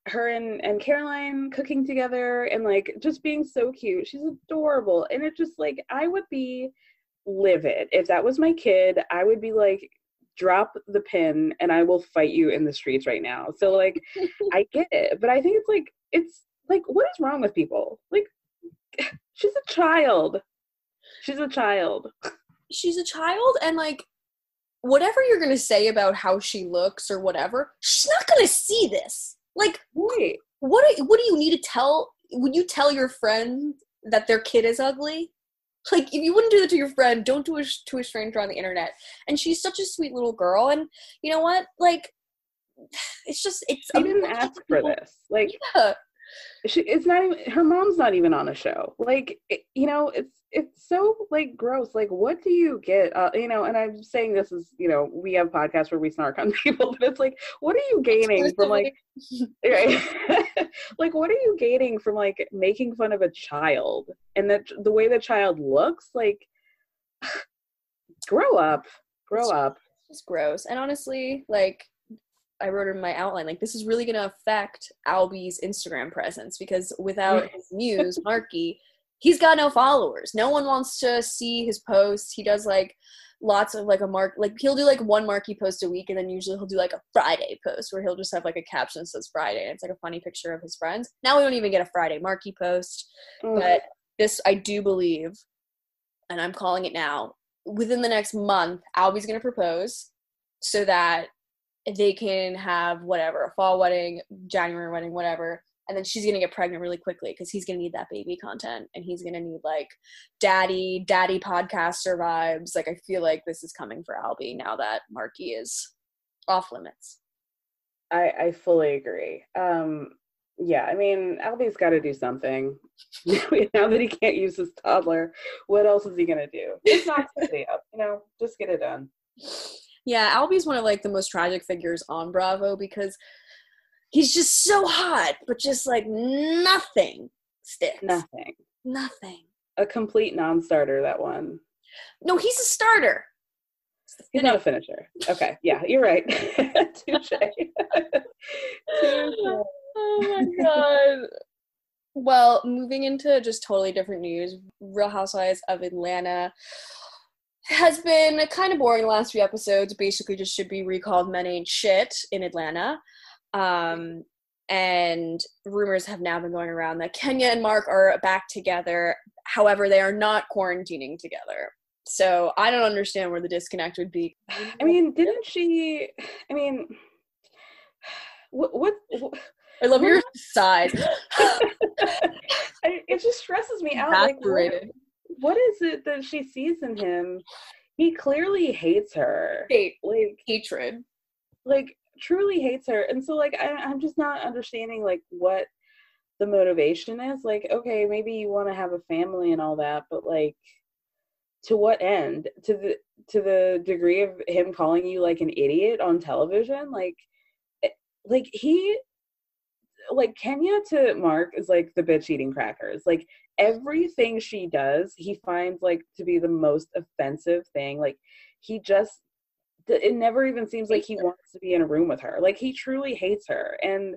her and and Caroline cooking together, and like just being so cute. She's adorable, and it just like I would be livid if that was my kid. I would be like, drop the pin, and I will fight you in the streets right now. So like, I get it, but I think it's like it's like what is wrong with people? Like, she's a child. She's a child. She's a child, and like, whatever you're gonna say about how she looks or whatever, she's not gonna see this. Like, wait, what? What do you need to tell? Would you tell your friend that their kid is ugly? Like, if you wouldn't do that to your friend, don't do it to a stranger on the internet. And she's such a sweet little girl, and you know what? Like, it's just it's. I didn't ask for this. Like, yeah. she, it's not even her mom's not even on a show. Like, it, you know, it's it's so like gross. Like, what do you get? Uh, you know, and I'm saying this is, you know, we have podcasts where we snark on people, but it's like, what are you gaining from like, like, what are you gaining from like making fun of a child and that the way the child looks? Like, grow up, grow up. It's gross. And honestly, like, I wrote in my outline, like this is really going to affect Albie's Instagram presence because without his muse, Marky, he's got no followers. No one wants to see his posts. He does like lots of like a mark like he'll do like one marky post a week and then usually he'll do like a Friday post where he'll just have like a caption that says Friday and it's like a funny picture of his friends. Now we don't even get a Friday marky post. Mm. But this I do believe, and I'm calling it now, within the next month, Albie's gonna propose so that they can have whatever, a fall wedding, January wedding, whatever, and then she's gonna get pregnant really quickly because he's gonna need that baby content and he's gonna need like daddy daddy podcaster vibes like i feel like this is coming for albie now that marky is off limits i i fully agree um yeah, I mean, Albie's got to do something. now that he can't use his toddler, what else is he gonna do? Just knock somebody up, you know. Just get it done. Yeah, Albie's one of like the most tragic figures on Bravo because he's just so hot, but just like nothing sticks. Nothing. Nothing. A complete non-starter. That one. No, he's a starter. He's not a finisher. Okay, yeah, you're right. Touche. oh my god. Well, moving into just totally different news, Real Housewives of Atlanta has been kind of boring the last few episodes. Basically, just should be recalled men ain't shit in Atlanta. Um, and rumors have now been going around that Kenya and Marc are back together. However, they are not quarantining together. So I don't understand where the disconnect would be. I mean, didn't she? I mean, what? what, what I love your size. It just stresses me out. Like, what, what is it that she sees in him? He clearly hates her. Hate, like hatred. Like truly hates her, and so like I, I'm just not understanding like what the motivation is. Like, okay, maybe you want to have a family and all that, but like to what end to the to the degree of him calling you like an idiot on television like eh, like he like Kenya to Marc is like the bitch eating crackers. Like everything she does, he finds like to be the most offensive thing. Like he just it never even seems like he wants to be in a room with her. Like he truly hates her and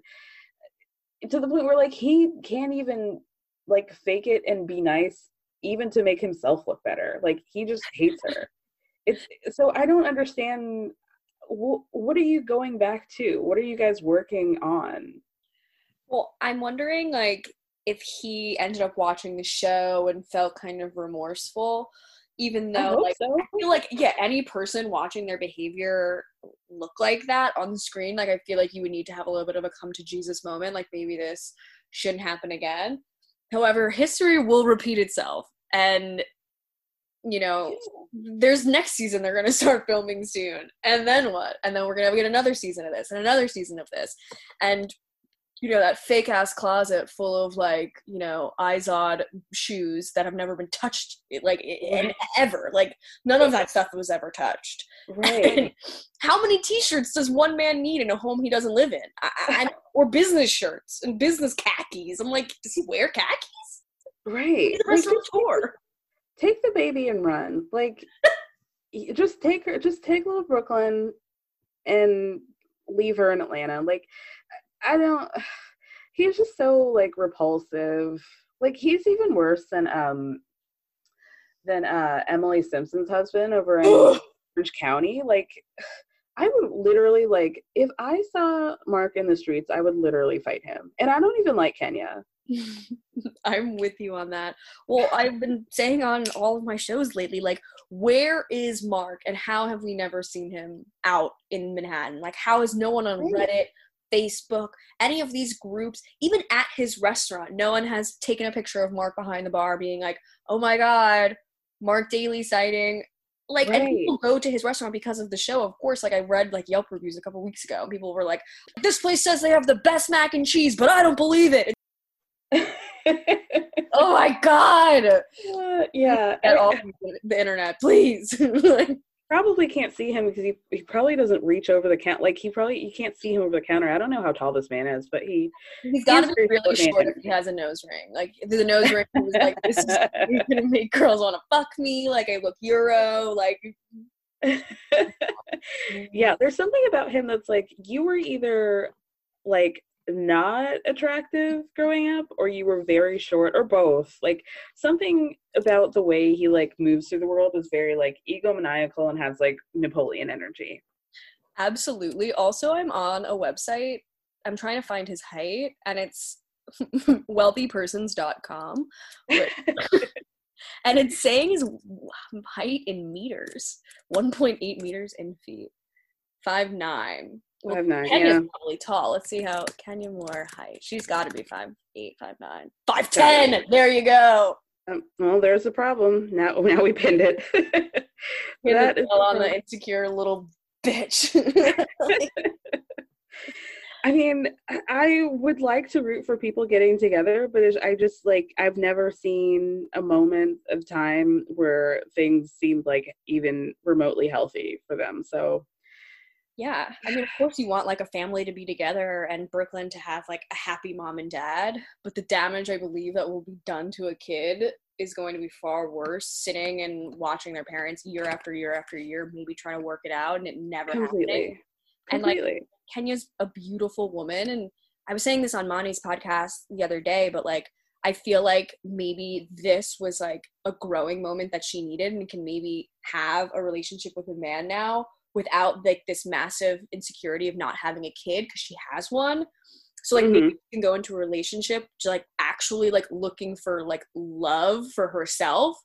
to the point where like he can't even like fake it and be nice even to make himself look better. Like he just hates her. It's so I don't understand. Wh- what are you going back to? What are you guys working on? Well, I'm wondering like if he ended up watching the show and felt kind of remorseful, even though I like so. I feel like yeah, any person watching their behavior look like that on the screen, like I feel like you would need to have a little bit of a come to Jesus moment, like maybe this shouldn't happen again. However, history will repeat itself. And, you know, there's next season they're going to start filming soon. And then what? And then we're going to get another season of this and another season of this. And, you know, that fake ass closet full of like, you know, Izod shoes that have never been touched, like, in, ever. Like, none of that stuff was ever touched. Right. how many t-shirts does one man need in a home he doesn't live in? I, I, or business shirts and business khakis. I'm like does he wear khakis? Right. The rest like, of the tour. take the baby and run. Like just take her just take little brooklyn and leave her in atlanta. Like i don't he's just so like repulsive like he's even worse than um than uh emily simpson's husband over in orange county like I would literally like if I saw Marc in the streets, I would literally fight him. And I don't even like Kenya. I'm with you on that. Well, I've been saying on all of my shows lately, like, where is Marc and how have we never seen him out in Manhattan? Like, how is no one on Reddit, Facebook, any of these groups, even at his restaurant, no one has taken a picture of Marc behind the bar being like, oh my God, Marc Daly sighting. Like right. and people go to his restaurant because of the show of course. Like i read like yelp reviews a couple weeks ago and people were like this place says they have the best mac and cheese but i don't believe it. Oh my god. Uh, yeah. At all the internet please probably can't see him because he, he probably doesn't reach over the counter. Like he probably you can't see him over the counter. I don't know how tall this man is, but he he's got to be really short if he has a nose ring. Like the nose ring was like this is gonna make girls want to fuck me. Like I look Euro. Like yeah, there's something about him that's like you were either like not attractive growing up or you were very short or both? Like something about the way he like moves through the world is very like egomaniacal and has like napoleon energy. Absolutely. Also i'm on a website. I'm trying to find his height and it's wealthypersons.com and it's saying his height in meters 1.8 meters in feet. Five nine well, five nine. Kenya's yeah. probably tall. Let's see how Kenya Moore height. She's got to be five eight, five nine, five ten. There you go. Um, well, there's a problem. Now, now we pinned it. that is on the insecure little bitch. I mean, I would like to root for people getting together, but I just like I've never seen a moment of time where things seemed like even remotely healthy for them. So yeah, I mean, of course, you want like a family to be together and Brooklyn to have like a happy mom and dad, but the damage I believe that will be done to a kid is going to be far worse sitting and watching their parents year after year after year, maybe trying to work it out and it never completely. happening. And like Kenya's a beautiful woman. And I was saying this on Mani's podcast the other day, but like I feel like maybe this was like a growing moment that she needed and can maybe have a relationship with a man now without like this massive insecurity of not having a kid because she has one so like mm-hmm. maybe you can go into a relationship to like actually like looking for like love for herself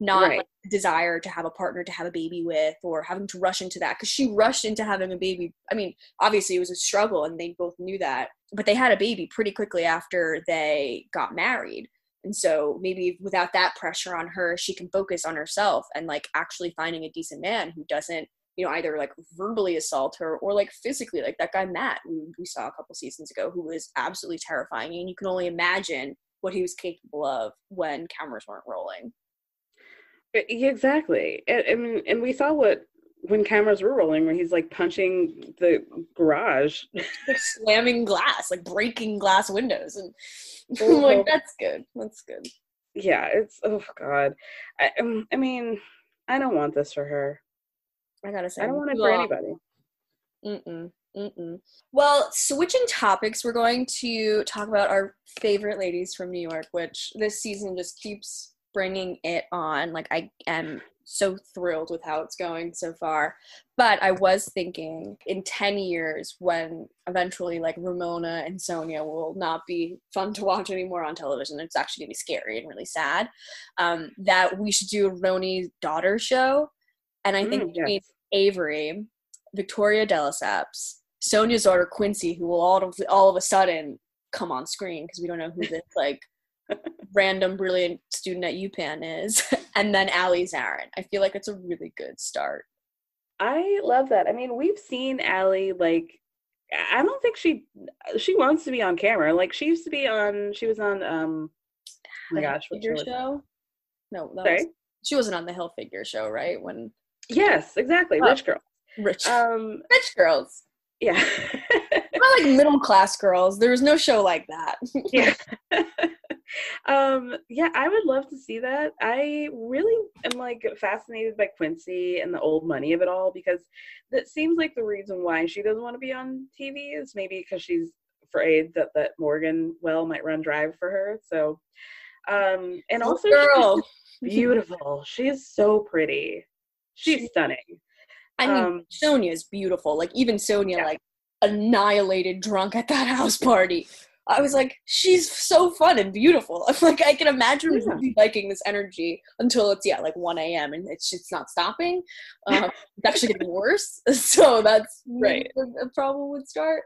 not right. like, desire to have a partner to have a baby with or having to rush into that because she rushed into having a baby i mean obviously it was a struggle and they both knew that but they had a baby pretty quickly after they got married and so maybe without that pressure on her she can focus on herself and like actually finding a decent man who doesn't you know, either like verbally assault her or like physically, like that guy Matt, who we saw a couple seasons ago, who was absolutely terrifying. And you can only imagine what he was capable of when cameras weren't rolling. Exactly. And, and, and we saw what when cameras were rolling, where he's like punching the garage, slamming glass, like breaking glass windows, and I'm like, oh. that's good. That's good. Yeah, it's oh god. I, um, I mean, I don't want this for her. I gotta say, I don't want it for anybody. Mm-mm. Mm-mm. Well, switching topics, we're going to talk about our favorite ladies from New York, which this season just keeps bringing it on. Like, I am so thrilled with how it's going so far. But I was thinking in 10 years, when eventually, like, Ramona and Sonja will not be fun to watch anymore on television, it's actually gonna be scary and really sad, um, that we should do a RHONY's daughter show and I think mm, yes. Avery, Victoria de Lesseps, Sonja's daughter Quincy, who will all of all of a sudden come on screen because we don't know who this like random brilliant student at UPenn is, and then Ali Zarin. I feel like it's a really good start. I love that. I mean, we've seen Ali like I don't think she she wants to be on camera. Like she used to be on she was on um oh my gosh, what show? show? No, Sorry? Was, she wasn't on the Hilfiger show, right? When Yes, exactly. Oh, rich girl. Rich. Um, rich girls. Yeah. Not like middle class girls. There was no show like that. yeah. um, yeah, I would love to see that. I really am like fascinated by Quincy and the old money of it all because that seems like the reason why she doesn't want to be on TV is maybe because she's afraid that that Morgan well might run drive for her. So um and also girl. beautiful. she is so pretty. She's stunning. I mean, um, Sonja is beautiful. Like even Sonja, yeah. like annihilated drunk at that house party. I was like, she's so fun and beautiful. I'm like, I can imagine yeah. really liking this energy until it's yeah, like 1 a.m. and it's just not stopping. Um, it's actually getting worse. So that's right. The problem would start.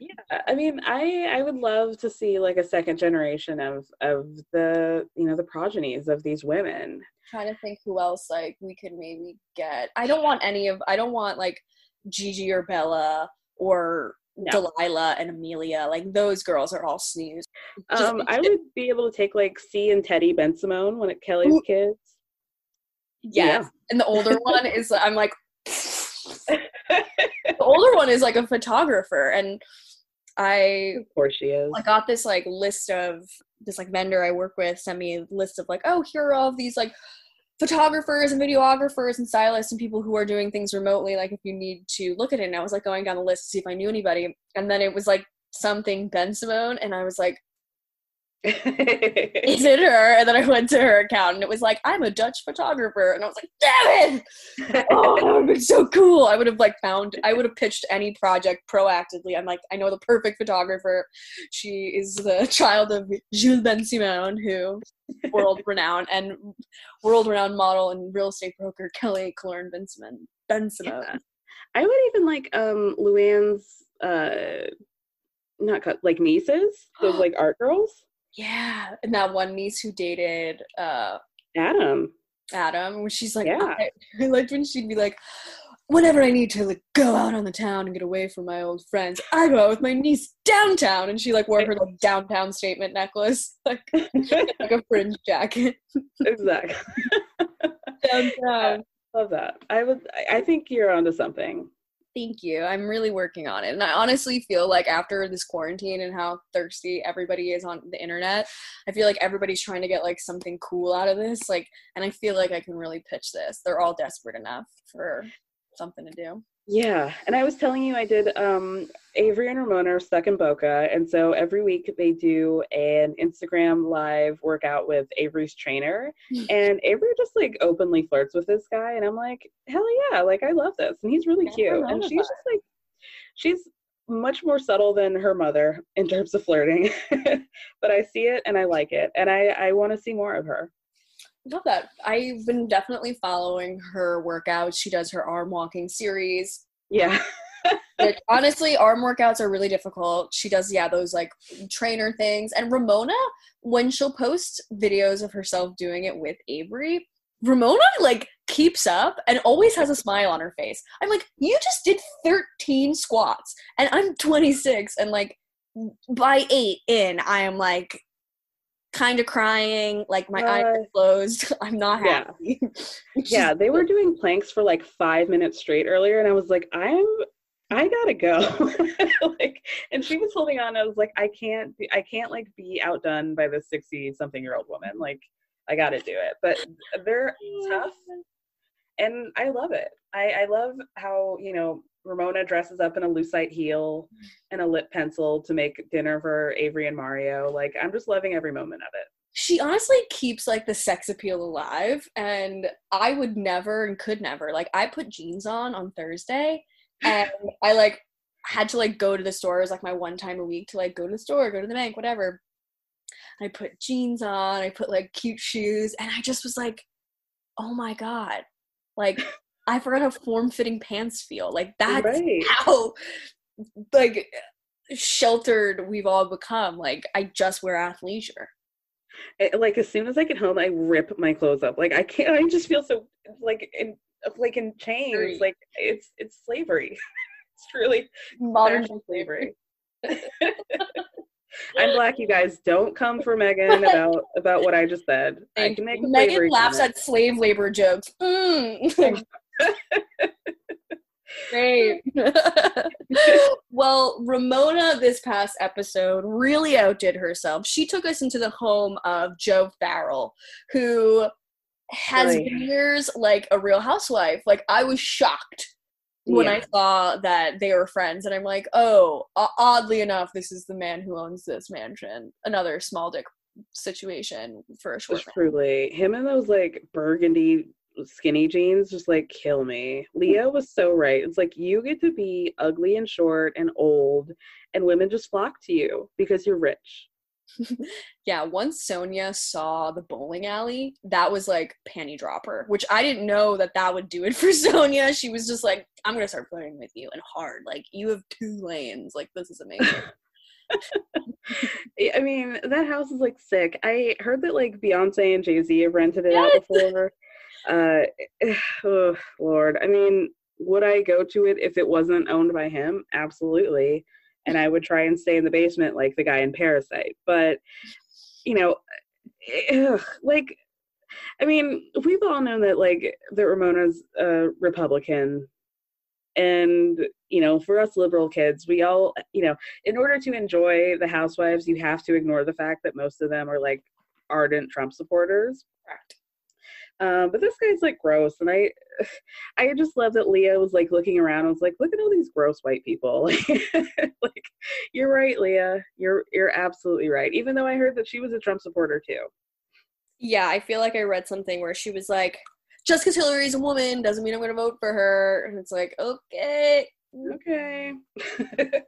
Yeah, I mean, I I would love to see like a second generation of of the you know the progenies of these women trying to think who else like we could maybe get. I don't want any of. I don't want like Gigi or Bella or no. Delilah and Amelia. Like those girls are all snooze. Um, I would be able to take like C and Teddi Bensimon when at Kelly's Ooh. Kids. Yes. Yeah. And the older one is I'm like the older one is like a photographer and I of course she is. I got this like list of this like vendor I work with sent me a list of like, oh, here are all of these like photographers and videographers and stylists and people who are doing things remotely. Like if you need to look at it, and I was like going down the list to see if I knew anybody, and then it was like something Bensimon, and I was like, is it her? And then I went to her account and it was like, I'm a Dutch photographer. And I was like, damn it! oh, that would have been so cool. I would have like found, I would have pitched any project proactively. I'm like, I know the perfect photographer. She is the child of Gilles Bensimon, who world renowned and world renowned model and real estate broker Kelly Killoren Bensimon. Bensimon. Yeah. I would even like um Luann's uh not cut like nieces, those like art girls. Yeah, and that one niece who dated uh Adam. Adam, she's like, yeah. I, I liked when she'd be like, whenever I need to like go out on the town and get away from my old friends, I go out with my niece downtown, and she like wore her like downtown statement necklace, like like a fringe jacket. exactly. downtown. Love that. I would. I think you're onto something. Thank you. I'm really working on it. And I honestly feel like after this quarantine and how thirsty everybody is on the internet, I feel like everybody's trying to get like something cool out of this. Like, and I feel like I can really pitch this. They're all desperate enough for something to do. Yeah, and I was telling you, I did. Um, Avery and Ramona are stuck in Boca, and so every week they do an Instagram live workout with Avery's trainer, and Avery just like openly flirts with this guy, and I'm like, hell yeah, like I love this, and he's really cute, and she's just like, she's much more subtle than her mother in terms of flirting, but I see it and I like it, and I I want to see more of her. Love that. I've been definitely following her workouts. She does her arm walking series. Yeah, honestly, arm workouts are really difficult. She does, yeah, those like trainer things. And Ramona, when she'll post videos of herself doing it with Avery, Ramona like keeps up and always has a smile on her face. I'm like, you just did 13 squats and I'm 26 and like by eight in, I am like kind of crying, like my eyes are Uh, closed. I'm not yeah. happy. Yeah they were doing planks for like five minutes straight earlier and i was like i'm i gotta go like and she was holding on i was like i can't be i can't like be outdone by this 60 something year old woman like i gotta do it but they're tough and i love it i i love how you know ramona dresses up in a lucite heel and a lip pencil to make dinner for avery and mario. Like i'm just loving every moment of it. She honestly keeps like the sex appeal alive and i would never and could never like i put jeans on on thursday and i like had to like go to the store. It was like my one time a week to like go to the store go to the bank whatever. I put jeans on i put like cute shoes and i just was like oh my god. Like i forgot how form-fitting pants feel like that's Right. how like sheltered we've all become like i just wear athleisure it, like as soon as I get home, I rip my clothes up. Like I can't. I just feel so like in like in chains. Like it's it's slavery. it's truly modern slavery. I'm black, you guys. Don't come for Megan about about what I just said. I can make a Megan laughs at slave labor jokes. Mm. Great. well, Ramona this past episode really outdid herself. She took us into the home of Joe Farrell, who has Really? veneers like a real housewife. Like I was shocked when I saw that they were friends, and I'm like, oh, oddly enough, this is the man who owns this mansion. Another small dick situation for a short truly him and those like burgundy skinny jeans just like kill me leo mm. was so right it's like you get to be ugly and short and old and women just flock to you because you're rich yeah, once Sonja saw the bowling alley, that was like panty dropper, which I didn't know that that would do it for Sonja. She was just like, I'm gonna start flirting with you and hard. Like, you have two lanes. Like, this is amazing. I mean, that house is like sick. I heard that like Beyonce and Jay Z have rented it out before. Uh, oh, Lord. I mean, would I go to it if it wasn't owned by him? Absolutely. And I would try and stay in the basement like the guy in Parasite. But, you know, ugh, like, I mean, we've all known that like that Ramona's a Republican. And, you know, for us liberal kids, we all, you know, in order to enjoy the housewives you have to ignore the fact that most of them are like ardent trump supporters Correct. Um, but this guy's like gross and i i just love that leah was like looking around and was like look at all these gross white people like you're right leah you're you're absolutely right even though i heard that she was a trump supporter too Yeah, I feel like I read something where she was like, just because Hillary's a woman doesn't mean I'm gonna vote for her. And it's like, okay. okay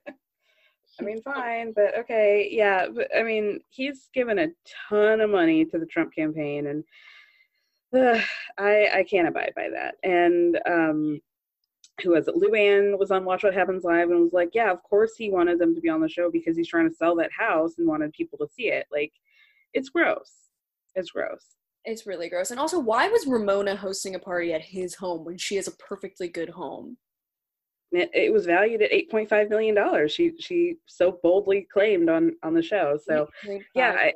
i mean fine but okay yeah but i mean he's given a ton of money to the trump campaign and uh, i i can't abide by that and um who was it luann was on watch what happens live and was like yeah of course he wanted them to be on the show because he's trying to sell that house and wanted people to see it like it's gross it's gross It's really gross. And also, why was Ramona hosting a party at his home when she has a perfectly good home? It, it was valued at eight point five million dollars. She she so boldly claimed on on the show. So yeah, I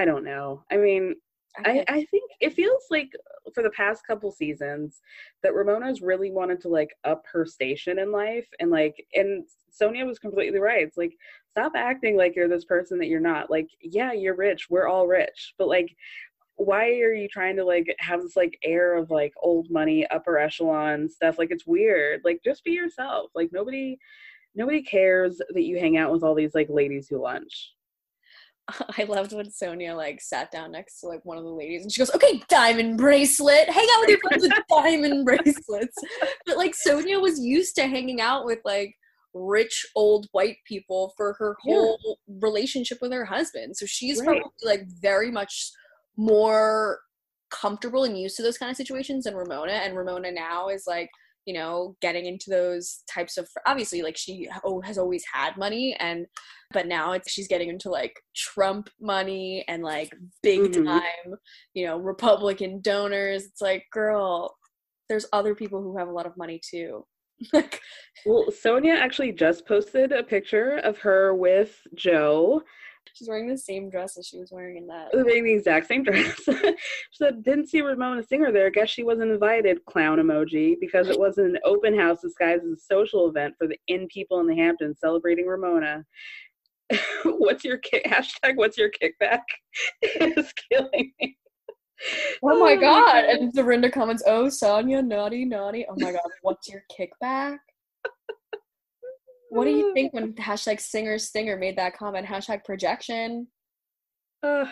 I don't know. I mean, I, I think it feels like for the past couple seasons that Ramona's really wanted to like up her station in life and like and Sonja was completely right. It's like stop acting like you're this person that you're not. Like, yeah, you're rich. We're all rich. But like why are you trying to like have this like air of like old money, upper echelon stuff? Like it's weird. Like just be yourself. Like nobody nobody cares that you hang out with all these like ladies who lunch. I loved when Sonja like sat down next to like one of the ladies and she goes, Okay, diamond bracelet. Hang out with your friends with diamond bracelets. But like Sonja was used to hanging out with like rich old white people for her whole yeah. relationship with her husband. So she's right. probably like very much more comfortable and used to those kind of situations than Ramona. And Ramona now is like, you know, getting into those types of obviously like she oh, has always had money and but now it's she's getting into like Trump money and like big mm-hmm. time, you know, Republican donors. It's like, girl, there's other people who have a lot of money too. like well, Sonja actually just posted a picture of her with Joe She's wearing the same dress as she was wearing in that. Wearing the exact same dress. she said, didn't see Ramona Singer there. Guess she wasn't invited, clown emoji, because it wasn't an open house disguised as a social event for the in people in the Hamptons celebrating Ramona. what's your kick? Hashtag what's your kickback? is killing me. Oh my oh god. And Dorinda comments, oh, Sonja, naughty, naughty. Oh my god, what's your kickback? What do you think when hashtag singer stinger made that comment? Hashtag projection. Uh,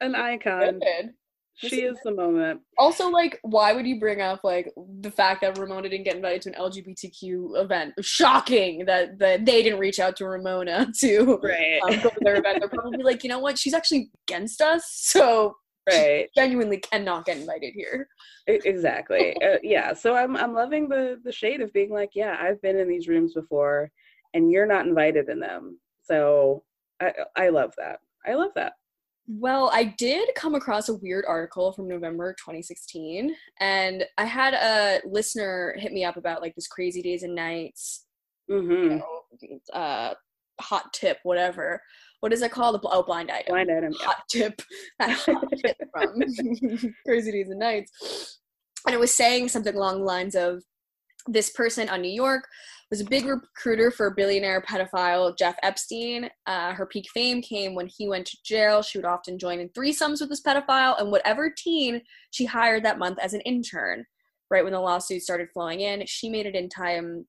an icon. Good. She is the moment. Also, like, why would you bring up like the fact that Ramona didn't get invited to an LGBTQ event? Shocking that that they didn't reach out to Ramona to right. um, go to their event. They're probably like, you know what? She's actually against us, so right genuinely cannot get invited here exactly uh, yeah so i'm i'm loving the the shade of being like yeah i've been in these rooms before and you're not invited in them. So I I love that. I love that. Well, I did come across a weird article from November 2016, and I had a listener hit me up about like this crazy days and nights, mm-hmm. you know, uh, hot tip, whatever. What is it called? Oh, blind item. Blind item. Hot tip. That hot tip from Crazy Days and Nights, and it was saying something along the lines of this person on New York was a big recruiter for billionaire pedophile Jeff Epstein. Uh, her peak fame came when he went to jail. She would often join in threesomes with this pedophile and whatever teen she hired that month as an intern. Right when the lawsuit started flowing in, she made it in time.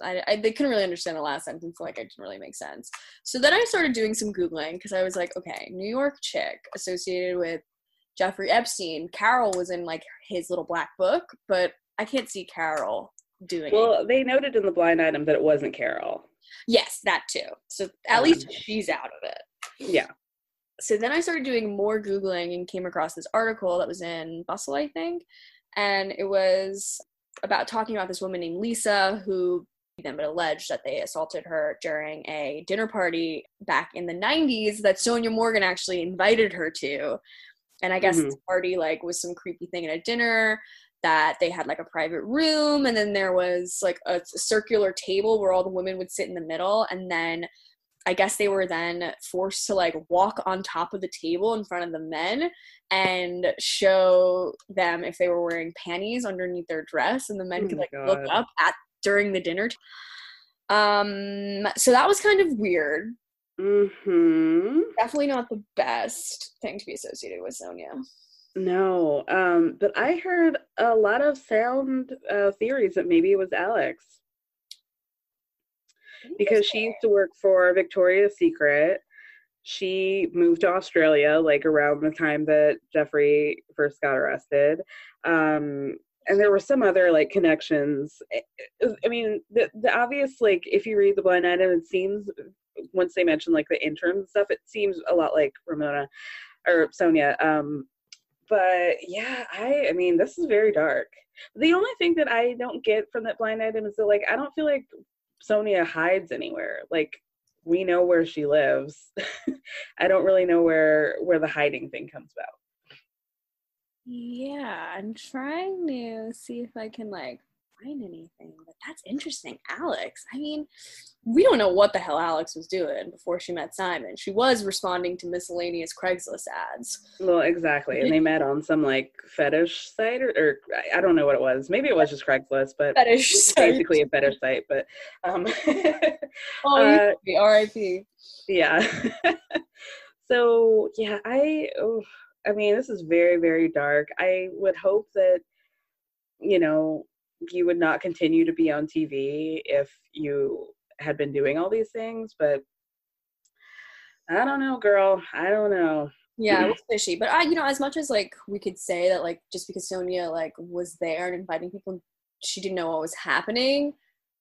I, I they couldn't really understand the last sentence, like it didn't really make sense. So then I started doing some googling because I was like, okay, New York chick associated with Jeffrey Epstein. Carole was in like his little black book, but I can't see Carole doing well they noted in the blind item that it wasn't Carole. Yes that too. So at um, least she's out of it. Yeah. So then i started doing more googling and came across this article that was in bustle i think. And it was about talking about this woman named lisa who then but alleged that they assaulted her during a dinner party back in the 90s that sonja morgan actually invited her to. And i guess mm-hmm. this party like was some creepy thing at a dinner that they had like a private room and then there was like a circular table where all the women would sit in the middle and then I guess they were then forced to like walk on top of the table in front of the men and show them if they were wearing panties underneath their dress and the men oh could like God. look up at during the dinner. Um so that was kind of weird. Mhm. Definitely not the best thing to be associated with Sonja. No, um, but I heard a lot of sound uh, theories that maybe it was Alex because she used to work for Victoria's Secret. She moved to Australia like around the time that Jeffrey first got arrested. Um, and there were some other like connections. I mean, the, the obvious like if you read the blind item, it seems once they mention like the intern stuff, it seems a lot like Ramona or Sonja. Um, but yeah, I I mean, this is very dark. The only thing that I don't get from that blind item is that like I don't feel like Sonja hides anywhere. Like we know where she lives. I don't really know where where the hiding thing comes about. Yeah, I'm trying to see if I can like find anything, but that's interesting. Alex, I mean, we don't know what the hell Alex was doing before she met Simon. She was responding to miscellaneous Craigslist ads. Well, exactly. And they met on some like fetish site or, or I don't know what it was. Maybe it was just Craigslist, but Fetish basically a fetish site. But um, Oh, uh, R.I.P. yeah. so yeah, I oh, I mean, this is very very dark. I would hope that you know you would not continue to be on TV if you had been doing all these things, but I don't know, girl. I don't know. Yeah, it was fishy. But I, you know, as much as like we could say that like just because Sonja like was there and inviting people, she didn't know what was happening.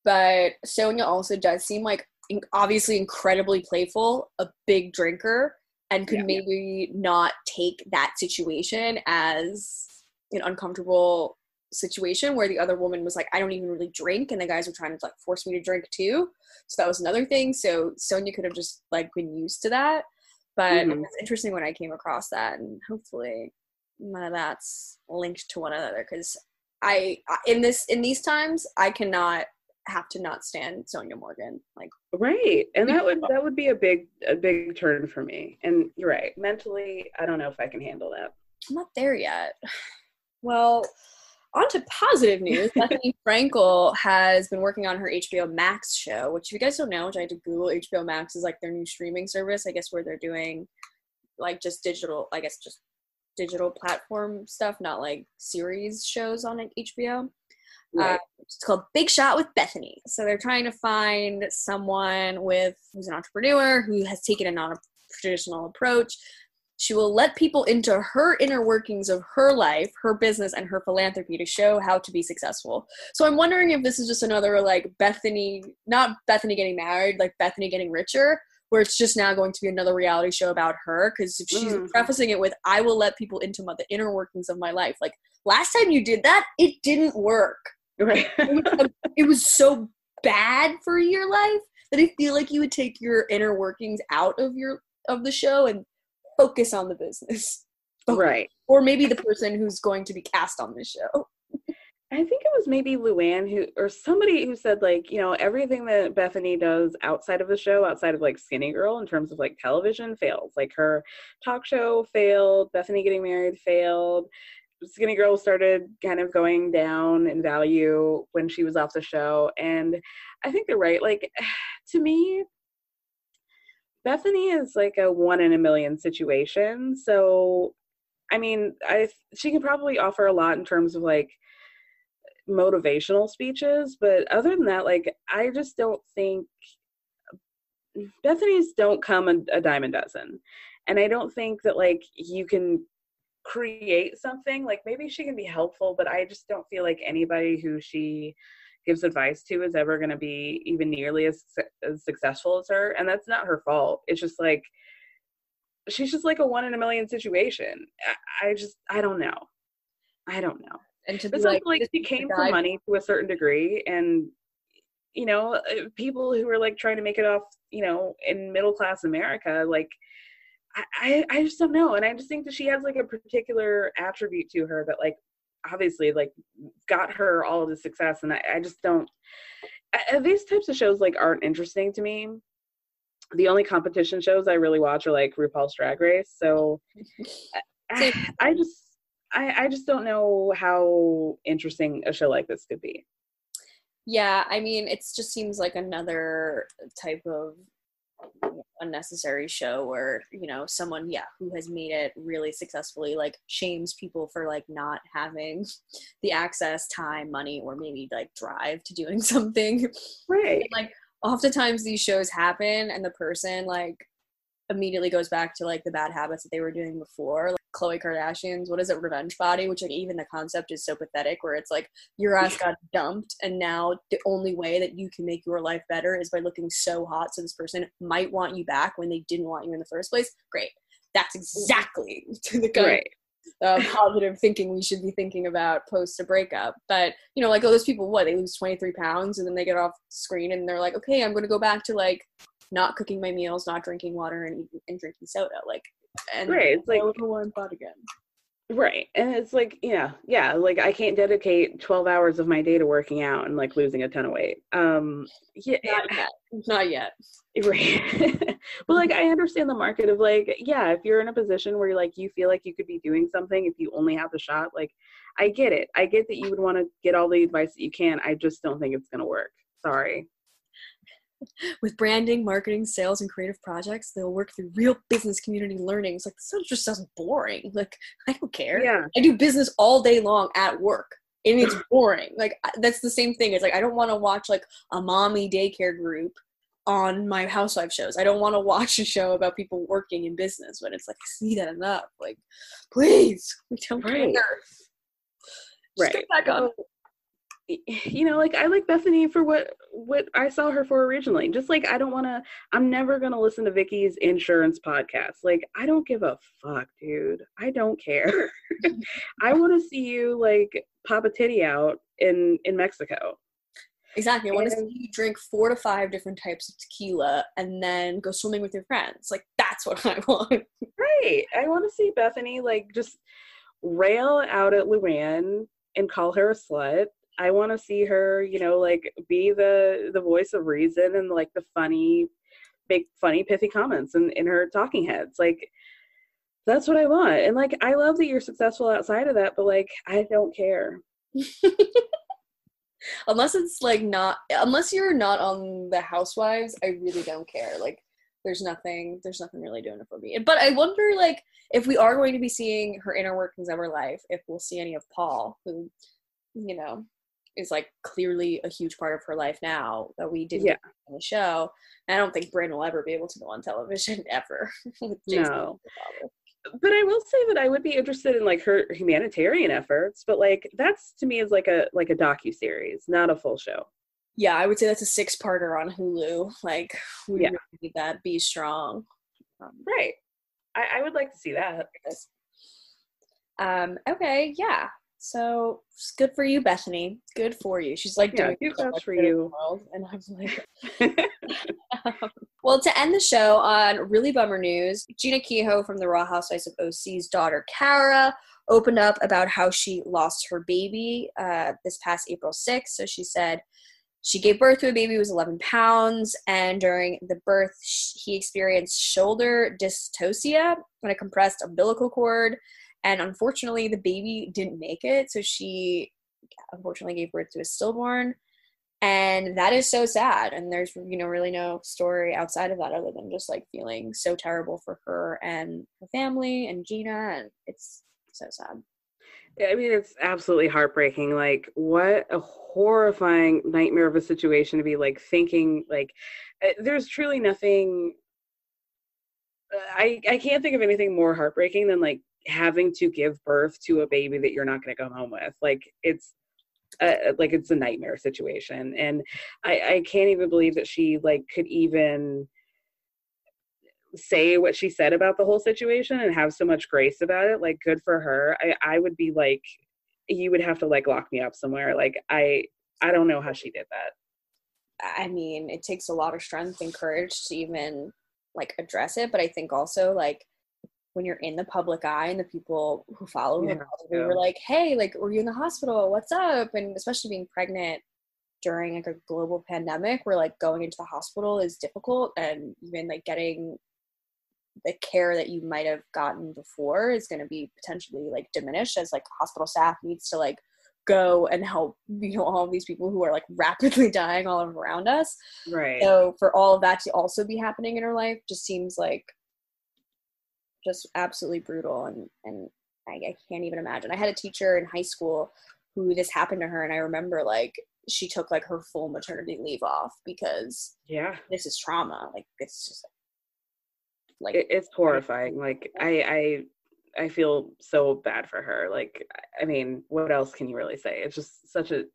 But Sonja also does seem like in- obviously incredibly playful, a big drinker, and could Yeah. maybe not take that situation as an uncomfortable situation where the other woman was like, I don't even really drink, and the guys were trying to like force me to drink too. So that was another thing. So Sonja could have just like been used to that. But it Mhm. was interesting when I came across that, and hopefully none of that's linked to one another. Because I, I- in this in these times, I cannot have to not stand Sonja Morgan. Like, Right. And that would that would be a big a big turn for me. And you're right. Mentally, I don't know if I can handle that. I'm not there yet. Well, on to positive news. Bethenny Frankel has been working on her HBO Max show, which if you guys don't know, which I had to Google, HBO Max is like their new streaming service, I guess, where they're doing like just digital, I guess just digital platform stuff, not like series shows on like, HBO. Uh, it's called Big Shot with Bethenny. So they're trying to find someone with who's an entrepreneur who has taken a non-traditional approach. She will let people into her inner workings of her life, her business, and her philanthropy to show how to be successful. So I'm wondering if this is just another like Bethenny, not Bethenny getting married, like Bethenny getting richer, where it's just now going to be another reality show about her. Because if she's Mhm. prefacing it with, "I will let people into my, the inner workings of my life," like last time you did that, it didn't work right. it was so bad for your life that I feel like you would take your inner workings out of your of the show and focus on the business. right. Or maybe the person who's going to be cast on this show. I think it was maybe Luann who or somebody who said like, you know, everything that Bethenny does outside of the show, outside of like Skinny Girl in terms of like television fails. Like her talk show failed, Bethenny getting married failed. Skinny Girl started kind of going down in value when she was off the show. And I think they're right. Like to me, Bethenny is like a one in a million situation. So I mean, I she can probably offer a lot in terms of like motivational speeches, but other than that, like I just don't think Bethenny's don't come a, a dime a dozen. And I don't think that like you can create something like maybe she can be helpful, but I just don't feel like anybody who she gives advice to is ever going to be even nearly as, as successful as her. And that's not her fault. It's just like she's just like a one in a million situation. I, I just I don't know. I don't know. And to be It's like, like, she came for money to a certain degree, and you know, uh, people who are like trying to make it off, you know, in middle class America, like I, I just don't know, and I just think that she has like a particular attribute to her that, like, obviously, like, got her all of the success, and I, I just don't. I, these types of shows like aren't interesting to me. The only competition shows I really watch are like RuPaul's Drag Race, so I, I just I, I just don't know how interesting a show like this could be. Yeah, I mean, it just seems like another type of unnecessary show where you know someone yeah who has made it really successfully like shames people for like not having the access time money or maybe like drive to doing something Right. like oftentimes these shows happen and the person like immediately goes back to like the bad habits that they were doing before like Khloe Kardashian's what is it revenge body which like even the concept is so pathetic where it's like your ass got dumped and now the only way that you can make your life better is by looking so hot so this person might want you back when they didn't want you in the first place great that's exactly to the kind Right. uh, positive thinking we should be thinking about post a breakup. But you know, like oh, those people, what they lose twenty three pounds and then they get off screen and they're like, okay, I'm going to go back to like not cooking my meals, not drinking water, and eating, and drinking soda. Like, and Right, it's like- a warm pot again. Right. And it's like, yeah, yeah, like I can't dedicate 12 hours of my day to working out and like losing a ton of weight. Um yeah, Not yet. Not yet. right. but like I understand the market of like, yeah, if you're in a position where you're like you feel like you could be doing something if you only have the shot, like I get it. I get that you would want to get all the advice that you can. I just don't think it's going to work. Sorry. With branding, marketing, sales, and creative projects, they'll work through real business community learnings. Like this just sounds boring. Like I don't care. Yeah. I do business all day long at work. And it's boring. Like that's the same thing. It's like I don't want to watch like a mommy daycare group on my housewife shows. I don't want to watch a show about people working in business when it's like I see that enough. Like, please, we don't Right. care. Just Right. get back on. You know like i like Bethenny for what what i saw her for originally. Just like i don't want to i'm never going to listen to vicky's insurance podcast. Like i don't give a fuck dude. I don't care. I want to see you like pop a titty out in in mexico. Exactly. I want to see you drink four to five different types of tequila and then go swimming with your friends. Like that's what I want. right. I want to see Bethenny like just rail out at luann and call her a slut i want to see her you know like be the the voice of reason and like the funny make funny pithy comments in, in her talking heads like that's what i want and like i love that you're successful outside of that but like i don't care unless it's like not unless you're not on the housewives, I really don't care. Like there's nothing there's nothing really doing it for me. But I wonder like if we are going to be seeing her inner workings of her life, if we'll see any of Paul, who, you know, is like clearly a huge part of her life now that we didn't Yeah. on the show. And I don't think Bryn will ever be able to go on television ever. No. as the father. but i will say that i would be interested in like her humanitarian efforts but like that's to me is like a like a docu-series not a full show Yeah, I would say that's a six parter on Hulu. Like we Yeah. really need that. Be strong. Um, right I, I would like to see that Um, okay, yeah. So it's good for you, Bethenny. Good for you. She's like Yeah, doing huge so much for good the you. world, and I'm like, well, to end the show on really bummer news, Jeana Keough from the Raw Housewives of OC's daughter Kara opened up about how she lost her baby uh, this past April 6th. So she said she gave birth to a baby who was 11 pounds, and during the birth, he experienced shoulder dystocia and a compressed umbilical cord. And unfortunately, the baby didn't make it. So she unfortunately gave birth to a stillborn and that is so sad and there's you know really no story outside of that other than just like feeling so terrible for her and her family and Jeana and it's so sad I mean, it's absolutely heartbreaking. Like, what a horrifying nightmare of a situation to be like thinking. Like, uh, there's truly nothing. uh, I I can't think of anything more heartbreaking than like having to give birth to a baby that you're not going to come home with. Like, it's like it's a nightmare situation, and I I can't even believe that she like could even say what she said about the whole situation and have so much grace about it. Like good for her. I i would be like you would have to like lock me up somewhere. Like i i don't know how she did that. I mean it takes a lot of strength and courage to even like address it. But i think also like when you're in the public eye and the people who follow Yeah, probably yeah. were like hey like were you in the hospital? What's up? And especially being pregnant during like a global pandemic where like going into the hospital is difficult and even like getting the care that you might have gotten before is going to be potentially like diminished as like hospital staff needs to like go and help you know all of these people who are like rapidly dying all around us. Right. So for all of that to also be happening in her life just seems like just absolutely brutal and and I, I can't even imagine. I had a teacher in high school who this happened to her and i remember like she took like her full maternity leave off because yeah. this is trauma. Like it's just like it, it's horrifying. like i i i feel so bad for her. Like i mean what else can you really say? It's just such a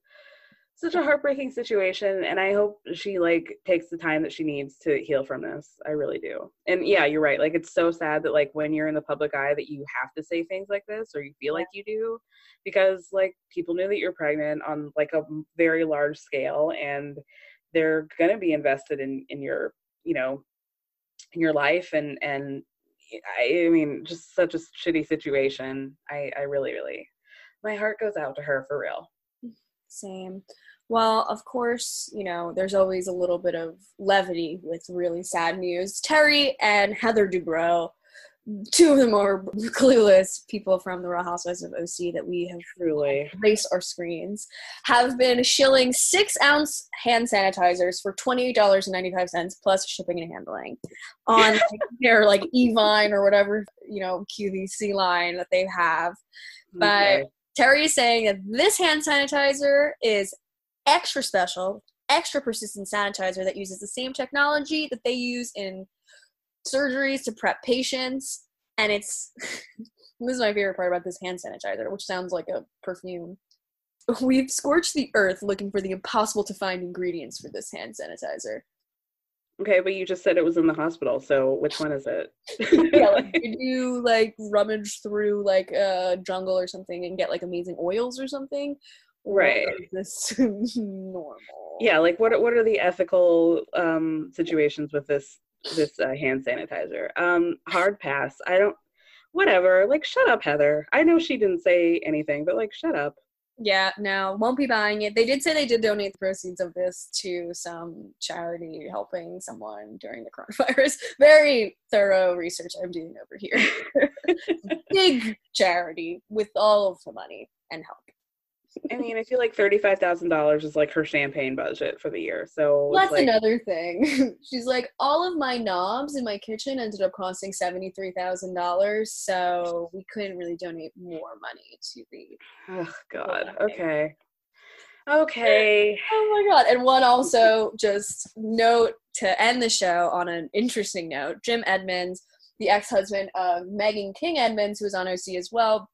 such a heartbreaking situation and i hope she like takes the time that she needs to heal from this i really do and yeah you're right like it's so sad that like when you're in the public eye that you have to say things like this or you feel like you do because like people knew that you're pregnant on like a very large scale and they're going to be invested in in your you know in your life and and I, I mean, just such a shitty situation. I, I really, really, my heart goes out to her for real. Same. Well, of course, you know, there's always a little bit of levity with really sad news. Terry and Heather Dubrow, two of the more clueless people from the Real Housewives of OC that we have Truly. race our screens, have been shilling six ounce hand sanitizers for $28.95 plus shipping and handling on their like Evine or whatever, you know, QVC line that they have. But Okay. Terry is saying that this hand sanitizer is extra special, extra persistent sanitizer that uses the same technology that they use in surgeries to prep patients. And it's this is my favorite part about this hand sanitizer, which sounds like a perfume. We've scorched the earth looking for the impossible to find ingredients for this hand sanitizer. Okay, but you just said it was in the hospital, so which one is it? yeah, like did you like rummage through like a jungle or something and get like amazing oils or something? Right. is this normal? yeah, like what are- what are the ethical um situations with this this uh, hand sanitizer? Um hard pass. I don't whatever. Like shut up, Heather. I know she didn't say anything, but like shut up. Yeah, no, won't be buying it. They did say they did donate the proceeds of this to some charity helping someone during the coronavirus. Very thorough research I'm doing over here. Big charity with all of the money and help. I mean, I feel like thirty-five thousand dollars is like her champagne budget for the year. So Well, that's like, another thing. She's like, all of my knobs in my kitchen ended up costing seventy three thousand dollars, so we couldn't really donate more money to the. Oh God. Okay. Okay. Okay. Oh my god! And one also just note to end the show on an interesting note. Jim Edmonds, the ex husband of Meghan King Edmonds, who was on OC as well,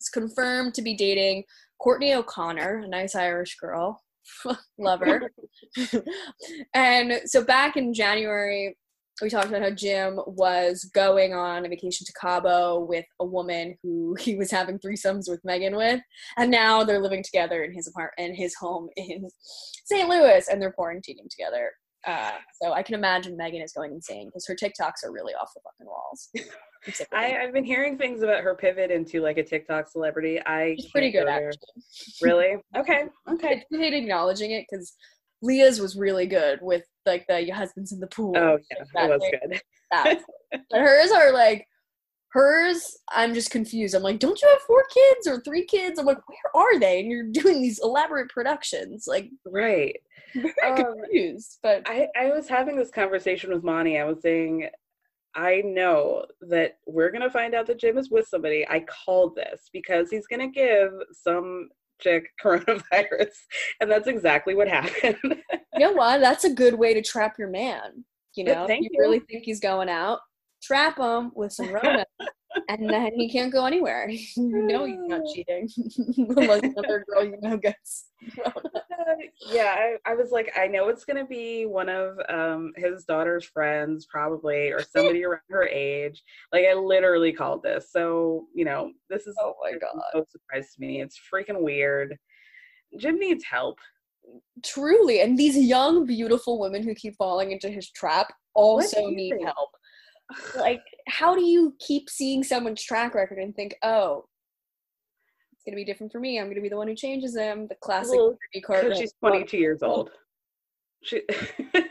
is confirmed to be dating Kortnie O'Connor, a nice Irish girl. Love her. and so back in January, we talked about how Jim was going on a vacation to Cabo with a woman who he was having threesomes with Meghan with, and now they're living together in his apartment, in his home in St. Louis, and they're quarantining together. Uh, so I can imagine Meghan is going insane because her TikToks are really off the fucking walls. I, I've been hearing things about her pivot into like a TikTok celebrity. I she's pretty good go actually. Really? Okay. Okay. I hate acknowledging it because Leah's was really good with like the your husband's in the pool. Oh yeah, that was thing. good. that. but hers are like hers i'm just confused i'm like don't you have four kids or three kids i'm like where are they and you're doing these elaborate productions like Right. Very Um, confused but I, I was having this conversation with Monty. I was saying, I know that we're gonna find out that Jim is with somebody. I called this because he's gonna give some chick coronavirus, and that's exactly what happened. you know what that's a good way to trap your man you know you you. really think he's going out trap him with some rona and then he can't go anywhere you know he's not cheating unless another girl you know gets yeah, I, I was like, I know it's gonna be one of um his daughter's friends, probably, or somebody around her age. Like I literally called this, so you know, this is Oh my God. so surprised to me. It's freaking weird. Jim needs help. truly and these young beautiful women who keep falling into his trap also need help like how do you keep seeing someone's track record and think oh it's gonna be different for me i'm gonna be the one who changes them the classic Well, Card- she's 22 years old. She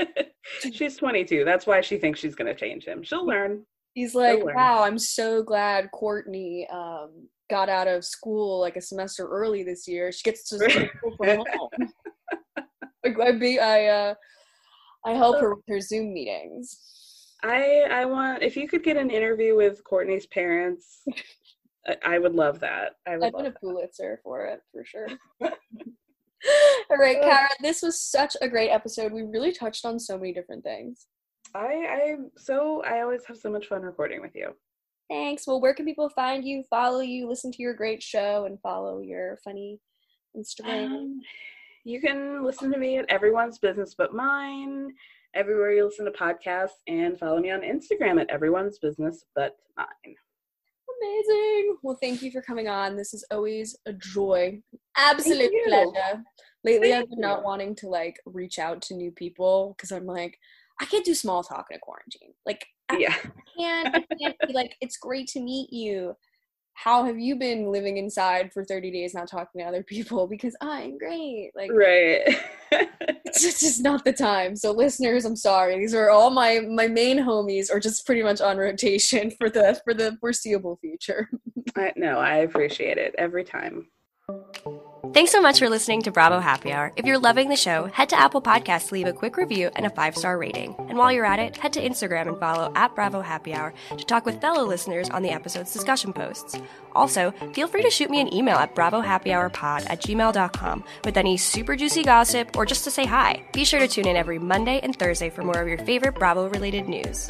she's 22. That's why she thinks she's gonna change him. She'll learn. he's like learn. wow i'm so glad Kortnie um got out of school like a semester early this year she gets to school from home like i be i uh i help her with her zoom meetings I I want if you could get an interview with Kortnie's parents, I, I would love that. I would I'd win a. Pulitzer for it for sure. All right, Kara, this was such a great episode. We really touched on so many different things. I I'm so I always have so much fun recording with you. Thanks. Well, where can people find you, follow you, listen to your great show, and follow your funny Instagram? Um, you can listen to me at Everyone's Business But Mine, everywhere you listen to podcasts, and follow me on Instagram at Everyone's Business But Mine. Amazing. Well, thank you for coming on. This is always a joy. Absolute pleasure. Lately, Thank I've been not wanting to like reach out to new people because I'm like, I can't do small talk in a quarantine. Like, Yeah. I can't, I can't be like, it's great to meet you. How have you been living inside for 30 days, not talking to other people? Because I'm great. Like, Right. it's just, just not the time. So, listeners, I'm sorry. These are all my my main homies, or just pretty much on rotation for the for the foreseeable future. I, no, I appreciate it every time. Thanks so much for listening to Bravo Happy Hour. If you're loving the show, head to Apple Podcasts to leave a quick review and a five star rating. And while you're at it, head to Instagram and follow at Bravo Happy Hour to talk with fellow listeners on the episode's discussion posts. Also, feel free to shoot me an email at bravohappyhourpod at gmail.com with any super juicy gossip or just to say hi. Be sure to tune in every Monday and Thursday for more of your favorite Bravo related news.